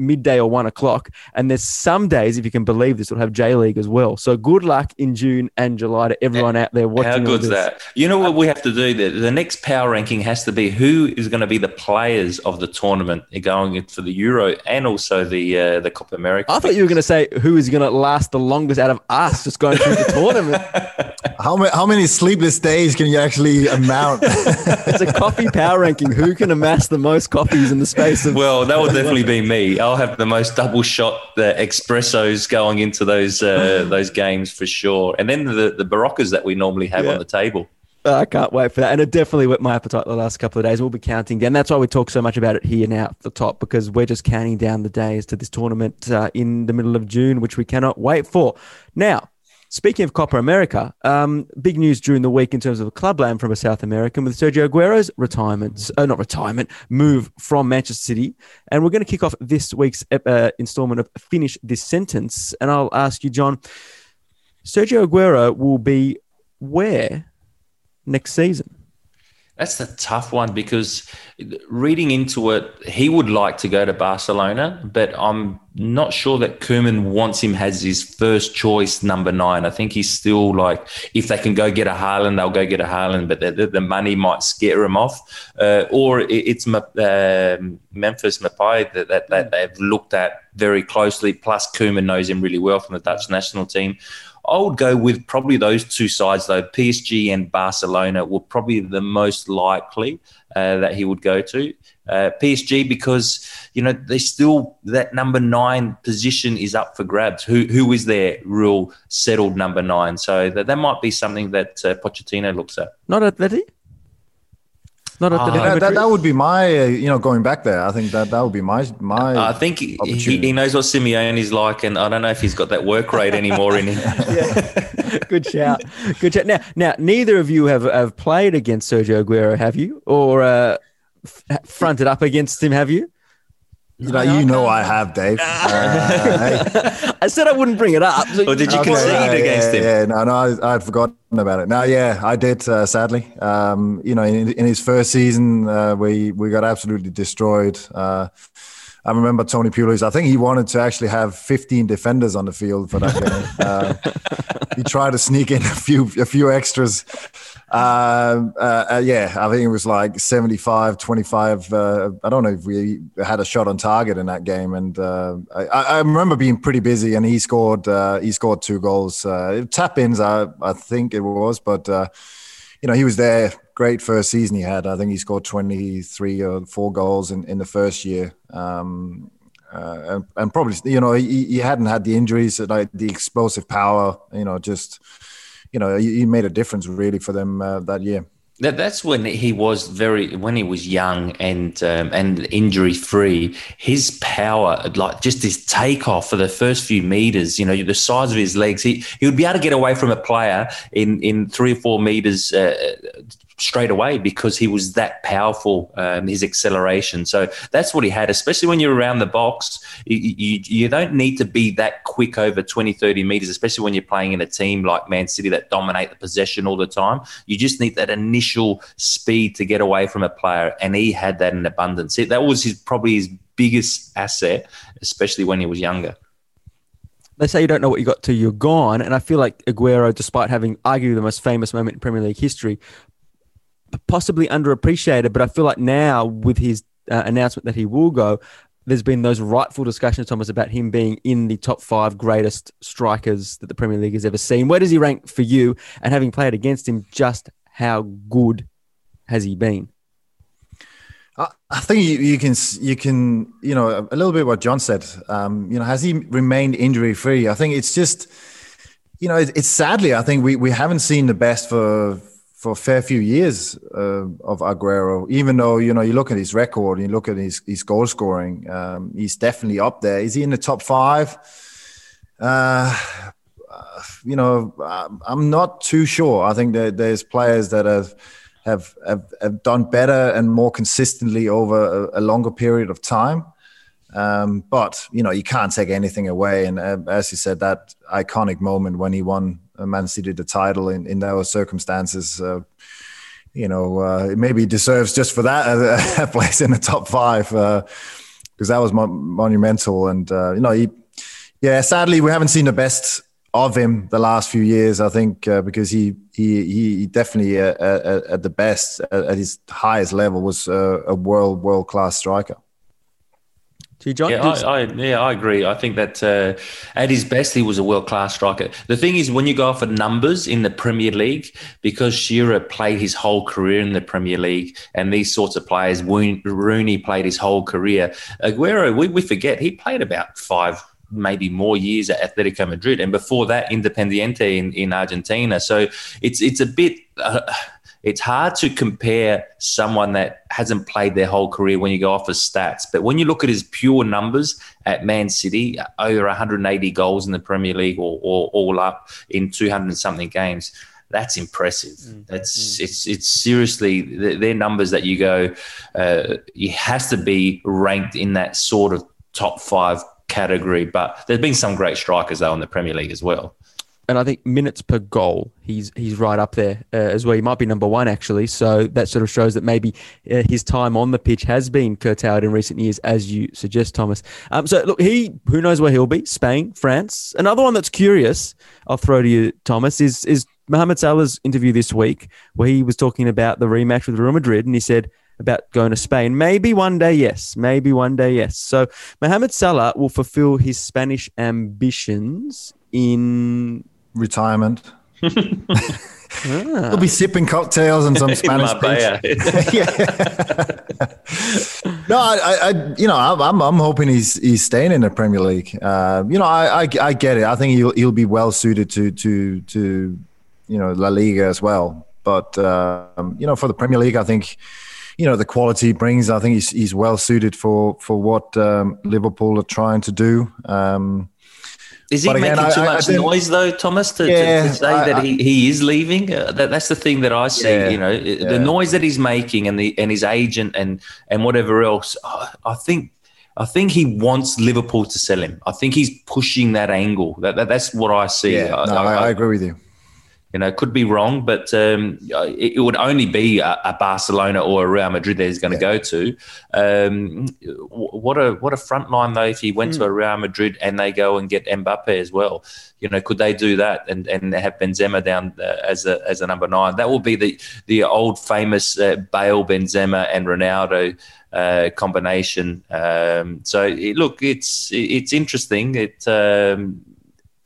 midday or one o'clock. And there's some days, if you can believe this, it will have J League as well. So good luck in June and July to everyone out there watching. How good's that? You know what we have to do? The, the next power ranking has to be who is going to be the players of the tournament going for the Euro and also the uh, the Copa America. I thought you were going to say who is going to last the longest out of us just going through the tournament. How many, how many sleepless days can you actually amount? it's a coffee power ranking. Who can amass the most coffees in the space of? Well, that would definitely be me. I'll have the most double shot the espressos going into those uh, those games for sure, and then the the Beroccas that we normally have yeah. on the table. I can't wait for that. And it definitely whet my appetite the last couple of days. We'll be counting down. That's why we talk so much about it here now at the top, because we're just counting down the days to this tournament uh, in the middle of June, which we cannot wait for. Now, Speaking of Copa America, um, big news during the week in terms of a clubland from a South American with Sergio Aguero's retirement, uh, not retirement, move from Manchester City. And we're going to kick off this week's uh, installment of Finish This Sentence. And I'll ask you, John, Sergio Aguero will be where next season? That's the tough one because reading into it, he would like to go to Barcelona, but I'm not sure that Koeman wants him as his first choice number nine. I think he's still like, if they can go get a Haaland, they'll go get a Haaland, but the, the money might scare him off. Uh, or it's uh, Memphis Depay that, that, that they've looked at very closely, plus Koeman knows him really well from the Dutch national team. I would go with probably those two sides, though. PSG and Barcelona were probably the most likely uh, that he would go to. Uh, PSG because you know they still that number nine position is up for grabs. Who who is their real settled number nine? So that that might be something that uh, Pochettino looks at. Not Atleti. Not at the Ah. that, that, that would be my, uh, you know, going back there. I think that that would be my my. I think he, he, knows what Simeone's like, and I don't know if he's got that work rate anymore in him. Good shout. Good shout. Now, now, neither of you have, have played against Sergio Aguero, have you? Or uh, f- fronted up against him, have you? You know, you know, I have Dave. Uh. I said I wouldn't bring it up. so- Or did you Okay, concede yeah, against yeah, him? Yeah, no, no, I, I'd forgotten about it. No, yeah, I did. Uh, sadly, um, you know, in, in his first season, uh, we we got absolutely destroyed. Uh, I remember Tony Pulis. I think he wanted to actually have 15 defenders on the field for that game. uh, he tried to sneak in a few a few extras. Um, uh, uh, yeah, I think it was like 75, 25. Uh, I don't know if we had a shot on target in that game. And uh, I, I remember being pretty busy and he scored, uh, he scored two goals. Uh, tap ins, I, I think it was, but, you know, he was there. Great first season he had. I think he scored 23 or four goals in, in the first year. Um, and, and probably, you know, he, he hadn't had the injuries, like the explosive power, you know, just, you know, he, made a difference really for them uh, that year. That, that's when he was very when he was young and um, and injury free. His power, like just his takeoff for the first few meters, you know, the size of his legs, he he would be able to get away from a player in in three or four meters. Uh, straight away because he was that powerful um, his acceleration. So that's what he had especially when you're around the box. You, you, you don't need to be that quick over 20 30 meters especially when you're playing in a team like man city that dominate the possession all the time. You just need that initial speed to get away from a player and he had that in abundance. It- that was his probably his biggest asset especially when he was younger. They say you don't know what you got till you're gone. And I feel like Aguero, despite having arguably the most famous moment in Premier League history, possibly underappreciated. But I feel like now, with his uh, announcement that he will go, there's been those rightful discussions, Thomas, about him being in the top five greatest strikers that the Premier League has ever seen. Where does he rank for you? And having played against him, just how good has he been? I think you, you can you can you know a little bit what John said. Um, you know, has he remained injury free? I think it's just you know it, it's sadly I think we we haven't seen the best for for a fair few years uh, of Aguero. Even though you know you look at his record, you look at his his goal scoring, um, he's definitely up there. Is he in the top five? Uh, uh, you know, I'm- not too sure. I think that there's players that have have have, have done better and more consistently over a, a longer period of time. Um, but you know, you can't take anything away. And uh, as you said, that iconic moment when he won Man City the title in, in those circumstances, uh, you know, uh, maybe deserves just for that a, a place in the top five because that was mon- monumental. And uh, you know, he, yeah, sadly, we haven't seen the best of him the last few years. I think uh, because he he he definitely uh, uh, at the best at, at his highest level was uh, a world world class striker. Gee, John, Yeah, I, I, yeah, I agree. I think that uh, at his best, he was a world class striker. The thing is, when you go off of numbers in the Premier League, because Shearer played his whole career in the Premier League, and these sorts of players, Rooney played his whole career. Aguero, we, we forget he played about five, maybe more years at Atletico Madrid, and before that, Independiente in, in Argentina. So it's it's a bit. Uh, it's hard to compare someone that hasn't played their whole career when you go off his stats. But when you look at his pure numbers at Man City, over 180 goals in the Premier League or, or all up in 200 and something games, that's impressive. That's it's it's seriously their numbers that you go. Uh, he has to be ranked in that sort of top five category. But there's been some great strikers though in the Premier League as well. And I think minutes per goal, he's he's right up there uh, as well. He might be number one actually. So that sort of shows that maybe uh, his time on the pitch has been curtailed in recent years, as you suggest, Thomas. Um, so look, he who knows where he'll be? Spain, France. Another one that's curious. I'll throw to you, Thomas. Is is Mohamed Salah's interview this week where he was talking about the rematch with Real Madrid, and he said about going to Spain. Maybe one day, yes. Maybe one day, yes. So Mohamed Salah will fulfill his Spanish ambitions in Retirement. Ah. He'll be sipping cocktails and some Spanish beach. no, I, I, you know, I'm, I'm, I'm hoping he's he's staying in the Premier League. Uh, you know, I, I, I get it. I think he'll he'll be well suited to to to you know La Liga as well. But um, you know, for the Premier League, I think you know the quality he brings. I think he's he's well suited for for what um, Liverpool are trying to do. Um, is he making again, too I, much I noise though, Thomas, to, yeah, to, to say I, that he, he is leaving? Uh, that, that's the thing that I see. Yeah, you know, yeah. the noise that he's making, and the and his agent, and and whatever else. I think I think he wants Liverpool to sell him. I think he's pushing that angle. That, that that's what I see. Yeah, no, I, agree with you. You know, could be wrong, but um, it, it, would only be a, a, Barcelona or a Real Madrid that he's going to yeah. go to. Um, what a what a front line though! If he went mm. to a Real Madrid and they go and get Mbappe as well, you know, could they do that and, and have Benzema down uh, as a as a number nine? That will be the the old famous uh, Bale, Benzema, and Ronaldo uh, combination. Um, so it, look, it's it's interesting. It um,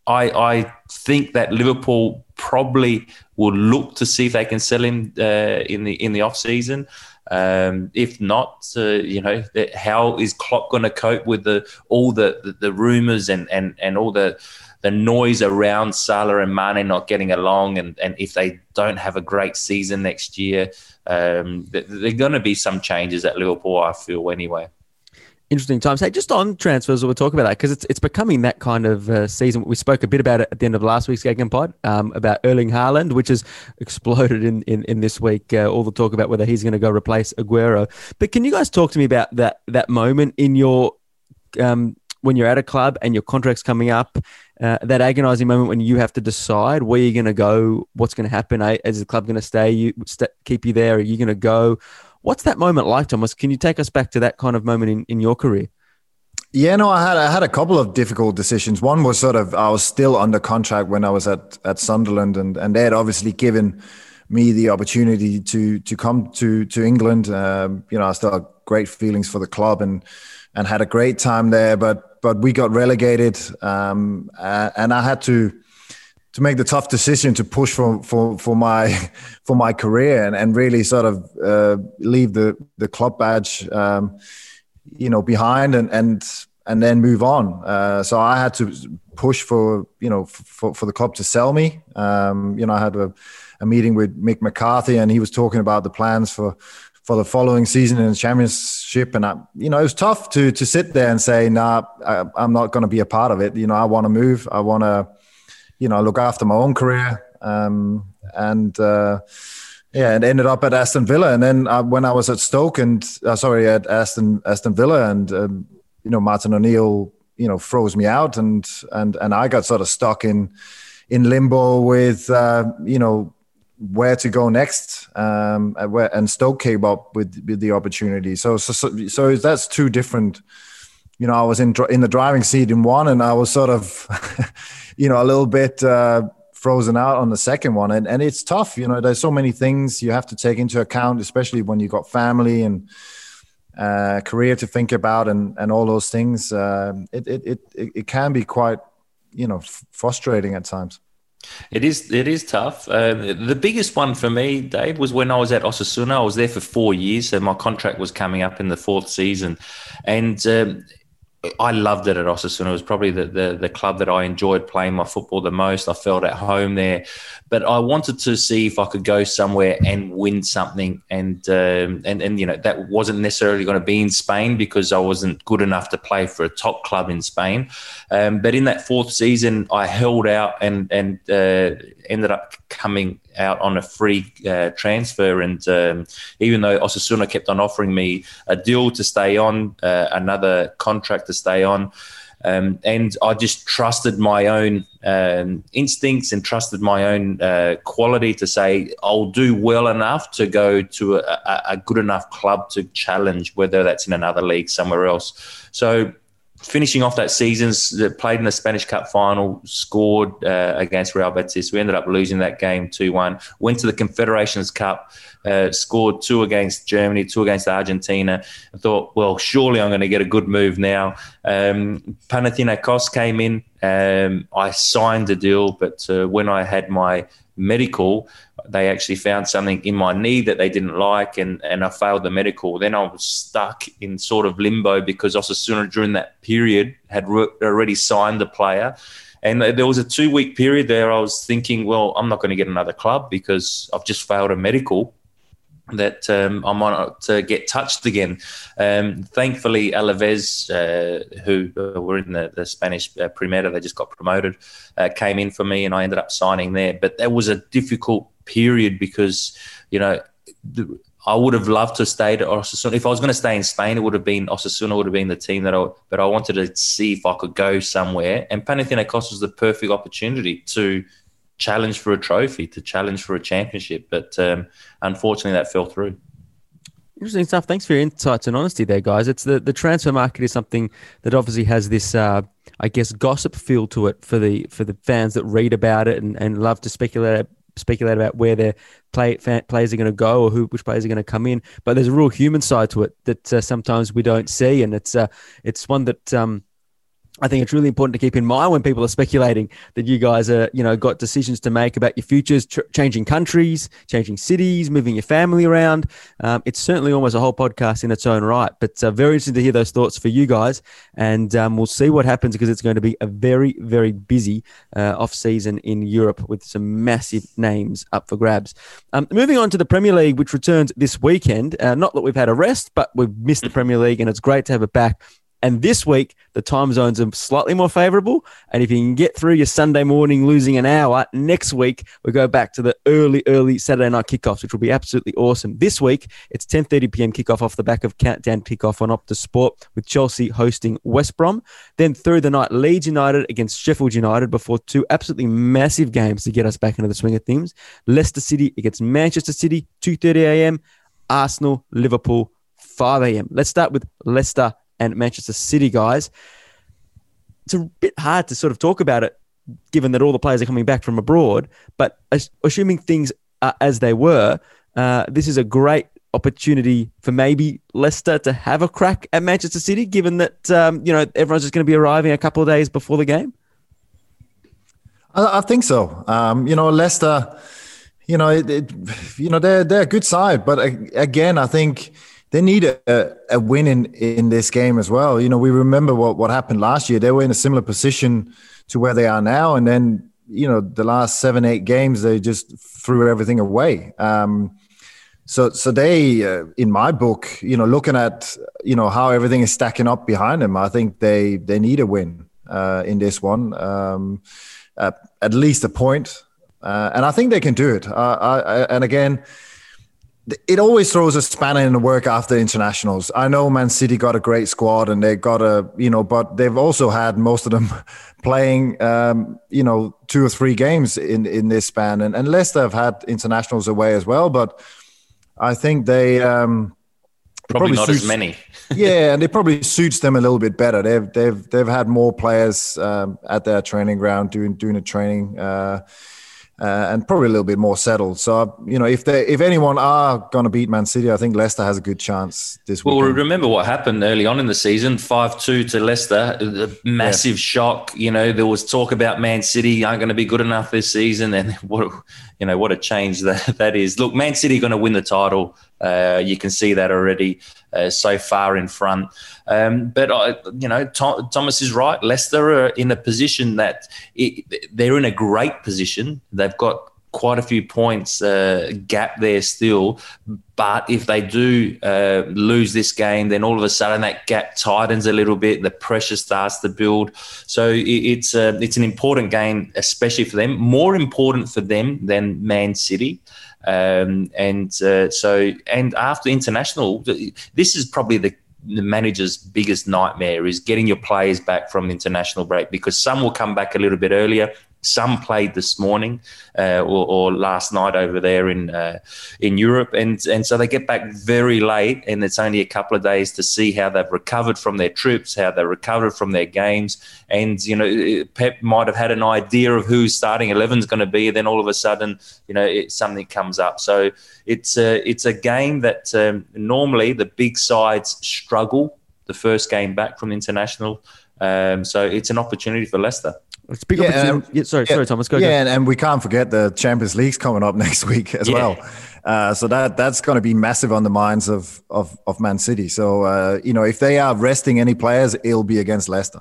I I think that Liverpool probably will look to see if they can sell him uh, in the in the off season. Um, if not, uh, you know, how is Klopp going to cope with the all the the, the rumors and and and all the the noise around Salah and Mane not getting along, and, and if they don't have a great season next year, um, there are going to be some changes at Liverpool. I feel anyway interesting times. Hey, just on transfers, we'll talk about that because it's it's becoming that kind of uh, season. We spoke a bit about it at the end of last week's GegenPod um, about Erling Haaland, which has exploded in in, in this week. Uh, all the talk about whether he's going to go replace Aguero. But can you guys talk to me about that that moment in your um, when you're at a club and your contract's coming up? Uh, that agonizing moment when you have to decide where you're going to go, what's going to happen. Is the club going to stay you st- keep you there? Are you going to go? What's that moment like, Thomas? Can you take us back to that kind of moment in, in your career? Yeah, no, I had I had a couple of difficult decisions. One was sort of I was still under contract when I was at at Sunderland, and and they had obviously given me the opportunity to to come to to England. Um, you know, I still had great feelings for the club and and had a great time there. But but we got relegated, um, and I had to to make the tough decision to push for for for my for my career and, and really sort of uh, leave the the club badge um, you know behind and and and then move on. Uh, so I had to push for you know for, for the club to sell me. Um, you know I had a, a meeting with Mick McCarthy and he was talking about the plans for for the following season in the championship. And I, you know it was tough to to sit there and say nah I, I'm not going to be a part of it. You know I want to move. I want to you know, I look after my own career. Um, and uh, yeah, and ended up at Aston Villa. And then when I was at Stoke and uh, sorry, at Aston Aston Villa, and um, you know, Martin O'Neill, you know, froze me out, and and and I got sort of stuck in in limbo with uh, you know where to go next. Um, and Stoke came up with with the opportunity. So so so, so that's two different. You know, I was in in the driving seat in one, and I was sort of you know, a little bit uh, frozen out on the second one. And, and it's tough, you know, there's so many things you have to take into account, especially when you've got family and uh, career to think about and, and all those things. Uh, it, it, it, it can be quite, you know, f- frustrating at times. It is. It is tough. Uh, the biggest one for me, Dave, was when I was at Osasuna. I was there for four years, so my contract was coming up in the fourth season, and um, I loved it at Osasuna. It was probably the, the, the club that I enjoyed playing my football the most. I felt at home there, but I wanted to see if I could go somewhere and win something. And um, and and you know that wasn't necessarily going to be in Spain because I wasn't good enough to play for a top club in Spain. Um, but in that fourth season, I held out and and uh, ended up coming out on a free uh, transfer. And um, even though Osasuna kept on offering me a deal to stay on, uh, another contract to stay on. Um, and I just trusted my own um, instincts and trusted my own uh, quality to say I'll do well enough to go to a, a, good enough club to challenge, whether that's in another league somewhere else. So finishing off that season, played in the Spanish Cup final, scored uh, against Real Betis. We ended up losing that game 2 1. Went to the Confederations Cup, uh, scored two against Germany, two against Argentina. I thought, well, surely I'm going to get a good move now. Um, Panathinaikos came in. Um, I signed the deal, but uh, when I had my medical, they actually found something in my knee that they didn't like, and, and I failed the medical. Then I was stuck in sort of limbo because Osasuna during that period had re- already signed the player. And there was a two week period there. I was thinking, well, I'm not going to get another club because I've just failed a medical. That um, I might not uh, get touched again. Um, thankfully, Alaves, uh, who uh, were in the, the Spanish uh, Primera, they just got promoted, uh, came in for me, and I ended up signing there. But that was a difficult period because you know. The, I would have loved to stay at Osasuna. If I was going to stay in Spain, it would have been Osasuna would have been the team that I. But I wanted to see if I could go somewhere, and Panathinaikos was the perfect opportunity to challenge for a trophy, to challenge for a championship. But um, unfortunately, that fell through. Interesting stuff. Thanks for your insights and honesty there, guys. It's the, the transfer market is something that obviously has this, uh, I guess, gossip feel to it for the for the fans that read about it and, and love to speculate speculate about where their play, players are going to go or who which players are going to come in. But there's a real human side to it that uh, sometimes we don't see, and it's uh, it's one that um, I think it's really important to keep in mind when people are speculating that you guys are, you know, got decisions to make about your futures, tr- changing countries, changing cities, moving your family around. Um, it's certainly almost a whole podcast in its own right, but uh, very interesting to hear those thoughts for you guys. And um, we'll see what happens because it's going to be a very, very busy uh, off season in Europe with some massive names up for grabs. Um, moving on to the Premier League, which returns this weekend. Uh, not that we've had a rest, but we've missed the Premier League, and it's great to have it back. And this week, the time zones are slightly more favorable. And if you can get through your Sunday morning losing an hour, next week we go back to the early, early Saturday night kickoffs, which will be absolutely awesome. This week, it's 10.30 p.m. kickoff off the back of Countdown Kickoff on Optus Sport with Chelsea hosting West Brom. Then through the night, Leeds United against Sheffield United before two absolutely massive games to get us back into the swing of things. Leicester City against Manchester City, 2.30 a.m. Arsenal, Liverpool, 5 a.m. Let's start with Leicester and Manchester City guys. It's a bit hard to sort of talk about it, given that all the players are coming back from abroad. But assuming things are as they were, uh, this is a great opportunity for maybe Leicester to have a crack at Manchester City, given that um, you know everyone's just going to be arriving a couple of days before the game. I, think so. Um, you know, Leicester. You know, it, it, you know they're they're a good side, but again, I think they need a, a win in, in this game as well. You know, we remember what, what happened last year. They were in a similar position to where they are now. And then, you know, the last seven, eight games, they just threw everything away. Um, so, so they, uh, in my book, you know, looking at, you know, how everything is stacking up behind them, I think they, they need a win uh, in this one, um, uh, at least a point. Uh, and I think they can do it. I, and again, it always throws a spanner in the work after internationals. I know Man City got a great squad and they got a, you know, but they've also had most of them playing, um, you know, two or three games in, in this span. And, and Leicester have had internationals away as well, but I think they. Um, probably, probably, not suits, as many. yeah, and it probably suits them a little bit better. They've they've they've had more players um, at their training ground doing doing a training. Uh, uh, and probably a little bit more settled. So you know, if they if anyone are going to beat Man City, I think Leicester has a good chance this week. Well, remember what happened early on in the season: five two to Leicester, a massive yeah. shock. You know, there was talk about Man City aren't going to be good enough this season, and what you know what a change that that is. Look, Man City going to win the title. Uh, you can see that already uh, so far in front. Um, but I, you know, Tom, Thomas is right. Leicester are in a position that it, they're in a great position. They've got quite a few points uh, gap there still. But if they do uh, lose this game, then all of a sudden that gap tightens a little bit. The pressure starts to build. So it, it's a, it's an important game, especially for them. More important for them than Man City. Um, and uh, so, and after international, this is probably the the manager's biggest nightmare is getting your players back from the international break because some will come back a little bit earlier. Some played this morning uh, or, or, last night over there in uh, in Europe, and and so they get back very late, and it's only a couple of days to see how they've recovered from their trips, how they recovered from their games, and you know Pep might have had an idea of who starting eleven is going to be, and then all of a sudden you know it, something comes up. So it's a it's a game that um, normally the big sides struggle the first game back from international. Um, so it's an opportunity for Leicester. Big yeah, um, yeah, sorry, yeah, sorry, Thomas. Go. Yeah, and, and, we can't forget the Champions League's coming up next week as yeah. well. Uh, so that that's going to be massive on the minds of of, of Man City. So uh, you know, if they are resting any players, it'll be against Leicester.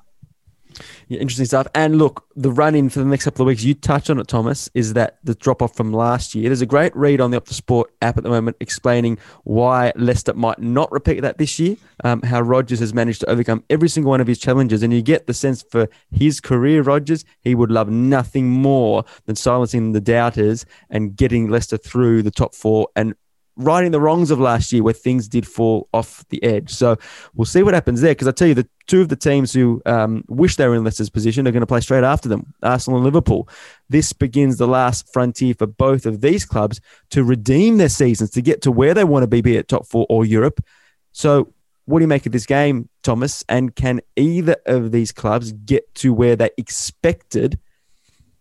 Yeah, interesting stuff. And look, the run in for the next couple of weeks, you touched on it, Thomas, is that the drop off from last year. There's a great read on the Optus Sport app at the moment explaining why Leicester might not repeat that this year, um, how Rodgers has managed to overcome every single one of his challenges. And you get the sense for his career, Rodgers, he would love nothing more than silencing the doubters and getting Leicester through the top four and righting the wrongs of last year where things did fall off the edge. So we'll see what happens there. Because I tell you, the two of the teams who um, wish they were in Leicester's position are going to play straight after them Arsenal and Liverpool. This begins the last frontier for both of these clubs to redeem their seasons, to get to where they want to be, be it top four or Europe. So, what do you make of this game, Thomas? And can either of these clubs get to where they expected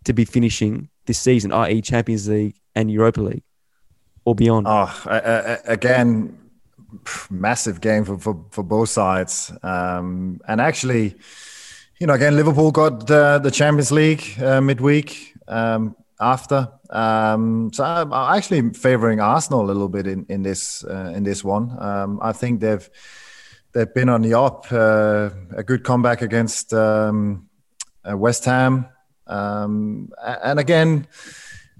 to be finishing this season, i.e., Champions League and Europa League? Or beyond? Oh, again, massive game for, for, for both sides. Um, and actually, you know, again, Liverpool got the, the Champions League uh, midweek um, after. Um, so I'm actually favoring Arsenal a little bit in, in this uh, in this one. Um, I think they've they've been on the up. Uh, a good comeback against um, uh, West Ham, um, and again,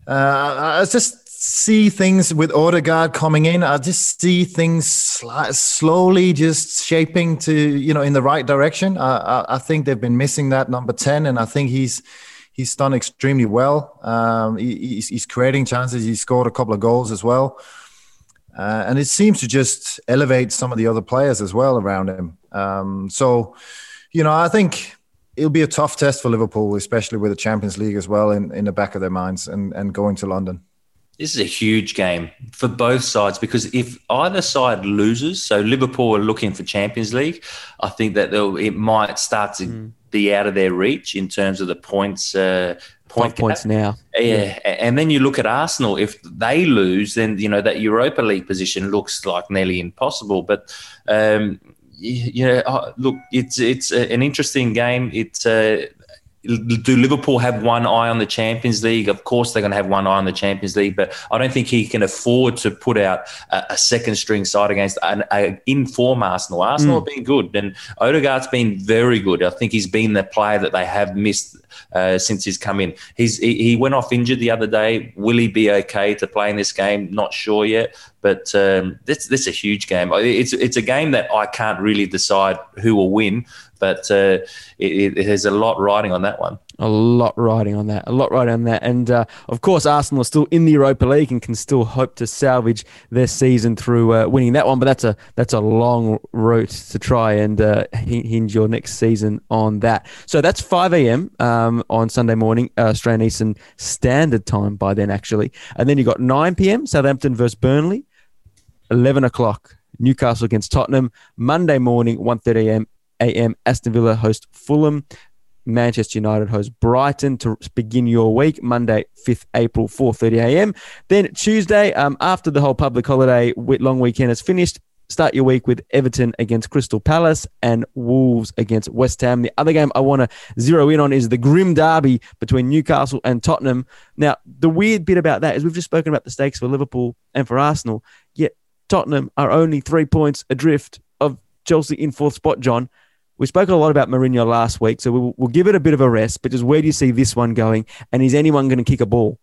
uh, I just see things with Odegaard coming in. I just see things sl- slowly just shaping to you know in the right direction. I, I, I, think they've been missing that number ten, and I think he's he's done extremely well. Um, he, he's, he's, creating chances. He scored a couple of goals as well, uh, and it seems to just elevate some of the other players as well around him. Um, so, you know, I think it'll be a tough test for Liverpool, especially with the Champions League as well in, in the back of their minds and, and going to London. This is a huge game for both sides because if either side loses, so Liverpool are looking for Champions League, I think that it might start to mm. be out of their reach in terms of the points. Uh, point points now. Yeah. yeah. and then you look at Arsenal. If they lose, then you know that Europa League position looks like nearly impossible. But um, you know, uh, look, it's it's an interesting game. It's uh, do Liverpool have one eye on the Champions League? Of course, they're going to have one eye on the Champions League, but I don't think he can afford to put out a, a second string side against an a inform Arsenal. Arsenal mm. have been good, and Odegaard's been very good. I think he's been the player that they have missed uh, since he's come in. He's he, he, went off injured the other day. Will he be okay to play in this game? Not sure yet. But um, this this is a huge game. It's it's a game that I can't really decide who will win but uh, it, it, has a lot riding on that one. A lot riding on that. A lot riding on that. And uh, of course, Arsenal are still in the Europa League and can still hope to salvage their season through uh, winning that one. But that's a that's a long route to try and uh, hinge your next season on that. So that's 5 a.m. Um, on Sunday morning, uh, Australian Eastern Standard Time by then, actually. And then you've got 9 p.m. Southampton versus Burnley. 11 o'clock Newcastle against Tottenham. Monday morning, 1.30 a.m a.m. Aston Villa host Fulham. Manchester United host Brighton to begin your week, Monday, 5th April, 4.30 a.m. Then Tuesday, um, after the whole public holiday long weekend has finished, start your week with Everton against Crystal Palace and Wolves against West Ham. The other game I want to zero in on is the grim derby between Newcastle and Tottenham. Now, the weird bit about that is we've just spoken about the stakes for Liverpool and for Arsenal, yet Tottenham are only three points adrift of Chelsea in fourth spot, John. We spoke a lot about Mourinho last week, so we'll, we'll give it a bit of a rest. But just where do you see this one going? And is anyone going to kick a ball?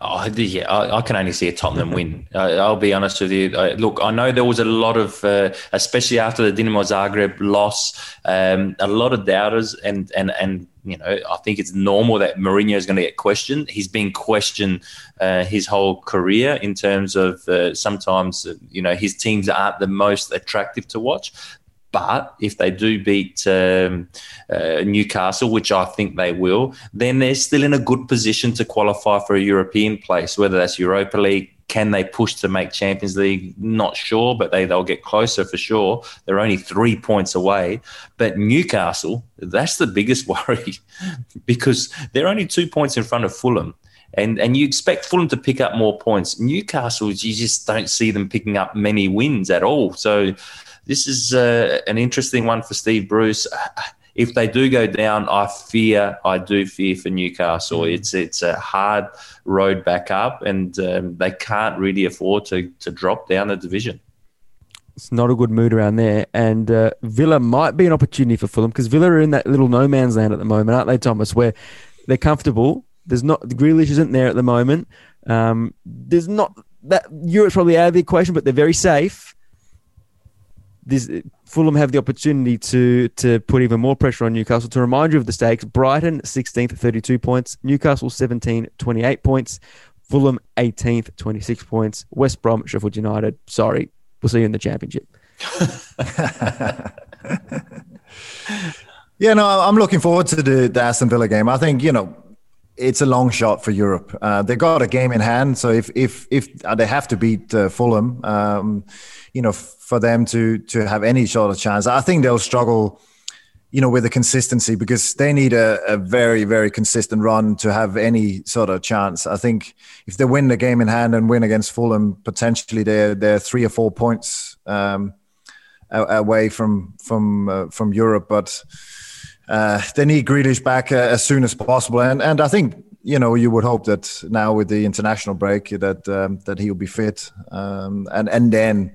Oh, yeah, I, I, can only see a Tottenham win. I, will be honest with you. I, look, I know there was a lot of, uh, especially after the Dinamo Zagreb loss, um, a lot of doubters, and and and you know, I think it's normal that Mourinho is going to get questioned. He's been questioned uh, his whole career in terms of uh, sometimes, uh, you know, his teams aren't the most attractive to watch. But if they do beat um, uh, Newcastle, which I think they will, then they're still in a good position to qualify for a European place, whether that's Europa League. Can they push to make Champions League? Not sure, but they, they'll get closer for sure. They're only three points away. But Newcastle, that's the biggest worry because they're only two points in front of Fulham and and you expect Fulham to pick up more points. Newcastle, you just don't see them picking up many wins at all. So this is uh, an interesting one for Steve Bruce. If they do go down, I fear, I do fear for Newcastle. Mm. It's it's a hard road back up, and um, they can't really afford to to drop down the division. It's not a good mood around there. And uh, Villa might be an opportunity for Fulham because Villa are in that little no man's land at the moment, aren't they, Thomas? Where they're comfortable. There's not the Grealish isn't there at the moment. Um, there's not that Europe's probably out of the equation, but they're very safe. This Fulham have the opportunity to to put even more pressure on Newcastle. To remind you of the stakes, Brighton 16th, 32 points, Newcastle 17, 28 points, Fulham 18th, 26 points, West Brom, Sheffield United. Sorry, we'll see you in the championship. yeah, no, I'm looking forward to the, the Aston Villa game. I think you know it's a long shot for Europe. Uh, they got a game in hand, so if if if they have to beat uh, Fulham, um, you know, for them to to have any sort of chance, I think they'll struggle. You know, with the consistency because they need a, a very, very consistent run to have any sort of chance. I think if they win the game in hand and win against Fulham, potentially they're they're three or four points um, away from from uh, from Europe. But uh, they need Grealish back uh, as soon as possible, and and I think you know you would hope that now with the international break that um, that he'll be fit, um, and and then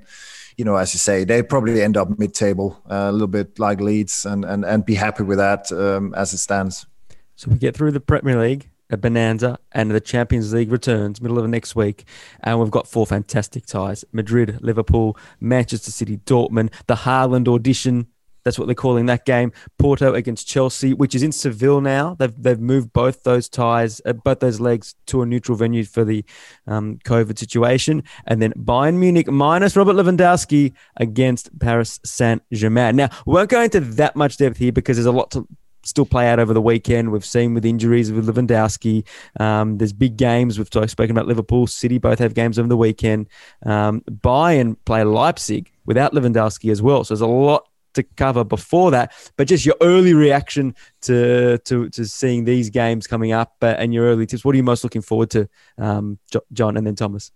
you know, as you say, they probably end up mid-table, uh, a little bit like Leeds, and and and be happy with that um, as it stands. So we get through the Premier League, a bonanza, and the Champions League returns middle of next week, and we've got four fantastic ties: Madrid, Liverpool, Manchester City, Dortmund, the Haaland audition that's what they're calling that game. Porto against Chelsea, which is in Seville now. They've they've moved both those ties, uh, both those legs to a neutral venue for the um, COVID situation. And then Bayern Munich minus Robert Lewandowski against Paris Saint Germain. Now we won't go into that much depth here because there's a lot to still play out over the weekend. We've seen with injuries with Lewandowski. Um, there's big games. We've spoken about Liverpool, City both have games over the weekend. Um, Bayern play Leipzig without Lewandowski as well. So there's a lot to cover before that, but just your early reaction to to, to seeing these games coming up uh, and your early tips. What are you most looking forward to, um, John, and then Thomas?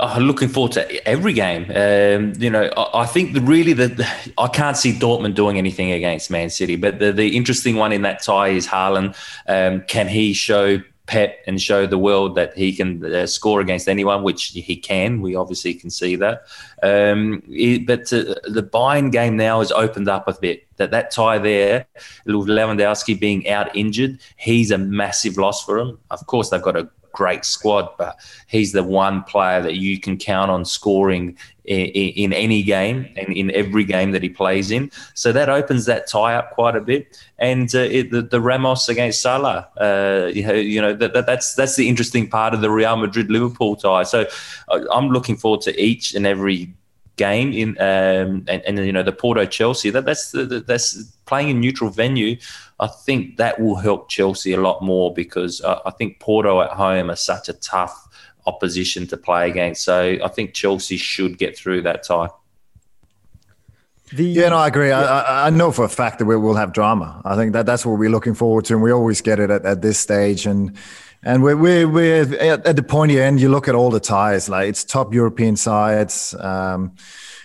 Oh, looking forward to every game. Um, you know, I, I think the, really the, I can't see Dortmund doing anything against Man City, but the, the interesting one in that tie is Haaland. Um, can he show Pep and show the world that he can uh, score against anyone, which he can. We obviously can see that. Um, it, but uh, the Bayern game now has opened up a bit. That that tie there, Lewandowski being out injured, he's a massive loss for him. Of course, they've got a great squad, but he's the one player that you can count on scoring in, in, any game and in every game that he plays in. So that opens that tie up quite a bit. And uh, it, the, the, Ramos against Salah, uh, you know, you know that, that, that's that's the interesting part of the Real Madrid Liverpool tie. So uh, I'm looking forward to each and every game in um, and, and, you know the Porto Chelsea that that's the, that's playing in neutral venue I think that will help Chelsea a lot more because I, I think Porto at home are such a tough opposition to play against so I think Chelsea should get through that tie the, yeah, no, I agree. Yeah. I, I know for a fact that we will have drama. I think that that's what we're looking forward to, and we always get it at, at this stage. And and we're, we're, we're at the pointy end. You look at all the ties, like it's top European sides. Um,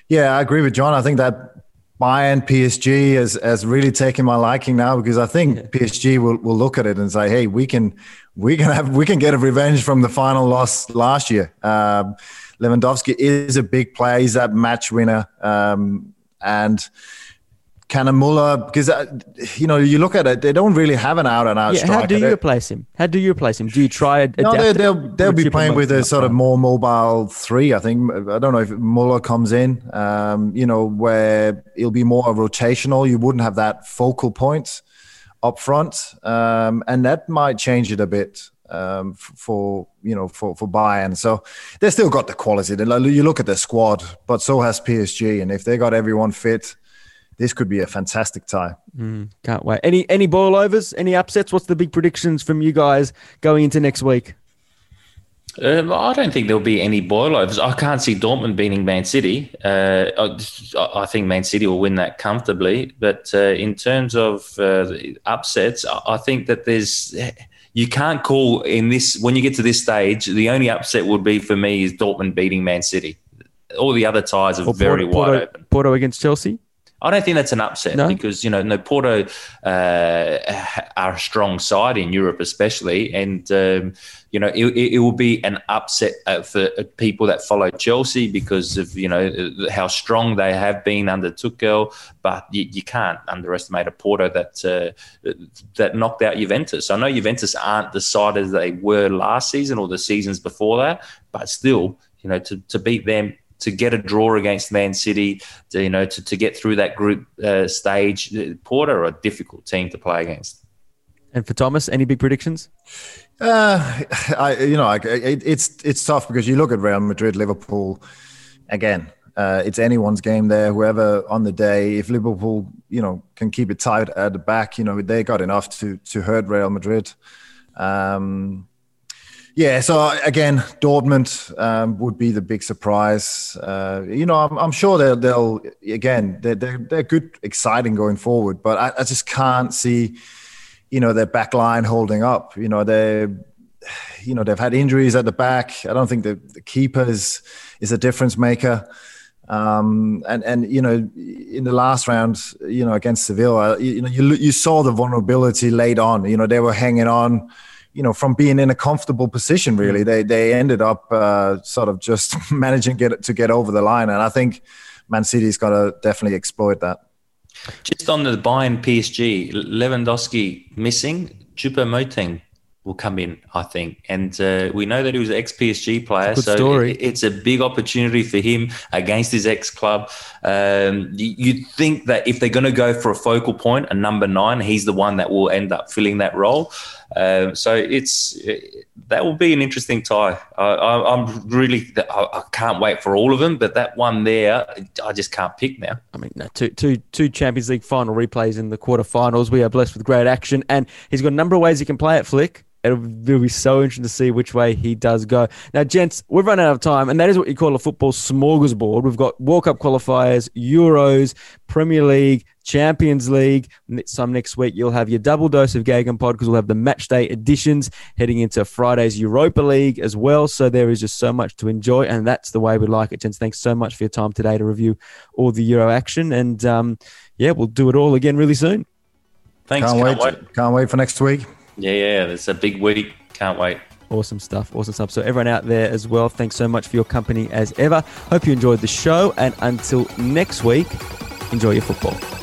yeah, I agree with John. I think that Bayern PSG has, has really taken my liking now because I think yeah. PSG will, will look at it and say, hey, we can we can have we can get a revenge from the final loss last year. Um, Lewandowski is a big player. He's that match winner. Um, and Can Muller, because uh, you know you look at it, they don't really have an out and out. Yeah, how do you replace him? How do you replace him? Do you try? A, no, they, they'll they'll be playing with a sort of more mobile three. I think I don't know if Muller comes in. Um, you know where it'll be more rotational. You wouldn't have that focal point up front, um, and that might change it a bit um, for you know for for Bayern. So they still got the quality. You look at the squad, but so has PSG, and if they got everyone fit, this could be a fantastic tie. Mm, can't wait. Any any boilovers? Any upsets? What's the big predictions from you guys going into next week? Um, I don't think there'll be any boilovers. I can't see Dortmund beating Man City. Uh, I, I, think Man City will win that comfortably. But uh, in terms of uh, upsets, I think that there's you can't call in this when you get to this stage. The only upset would be for me is Dortmund beating Man City. All the other ties are or very Porto, wide Porto, open. Porto against Chelsea. I don't think that's an upset No? because you know, no Porto uh, are a strong side in Europe, especially, and um, you know, it, it, will be an upset uh, for people that follow Chelsea because of you know how strong they have been under Tuchel. But you, you can't underestimate a Porto that uh, that knocked out Juventus. I know Juventus aren't the side as they were last season or the seasons before that, but still, you know, to, to beat them to get a draw against Man City, to, you know, to, to get through that group uh, stage. Porto are a difficult team to play against. And for Thomas, any big predictions? Uh, I, you know, I, it, it's it's tough because you look at Real Madrid, Liverpool. Again, uh, it's anyone's game there. Whoever on the day, if Liverpool, you know, can keep it tight at the back, you know, they got enough to to hurt Real Madrid. Um, yeah, so again, Dortmund um, would be the big surprise. Uh, you know, I'm, I'm sure they'll, they'll again, they're, they're, they're good, exciting going forward, but I, I just can't see, you know, their back line holding up. You know, they you know, they've had injuries at the back. I don't think the, the keepers is a difference maker. Um, and and you know, in the last round, you know, against Sevilla, you, you know, you you saw the vulnerability laid on. You know, they were hanging on you know, from being in a comfortable position, really, they they ended up uh, sort of just managing get to get over the line, and I think Man City's got to definitely exploit that. Just on the Bayern PSG, Lewandowski missing, Choupo-Moting will come in, I think. And uh, we know that he was an ex PSG player, so story. it, it's a big opportunity for him against his ex club. Um, you, you'd think that if they're going to go for a focal point, a number nine, he's the one that will end up filling that role. Um, so it's that will be an interesting tie. I, I'm really, I, I can't wait for all of them, but that one there, I just can't pick now. I mean, no, two, two, two Champions League final replays in the quarterfinals. We are blessed with great action, and he's got a number of ways he can play it, Flick. It'll, it'll be so interesting to see which way he does go. Now, gents, we've run out of time, and that is what you call a football smorgasbord. We've got World Cup qualifiers, Euros, Premier League, Champions League. Some next week, you'll have your double dose of GegenPod because we'll have the match day editions heading into Friday's Europa League as well. So there is just so much to enjoy, and that's the way we like it, gents. Thanks so much for your time today to review all the Euro action, and um, yeah, we'll do it all again really soon. Thanks. Can't, Can't, wait, wait. Can't wait for next week. Yeah, yeah, it's a big week. Can't wait. Awesome stuff. Awesome stuff. So, everyone out there as well, thanks so much for your company as ever. Hope you enjoyed the show. And until next week, enjoy your football.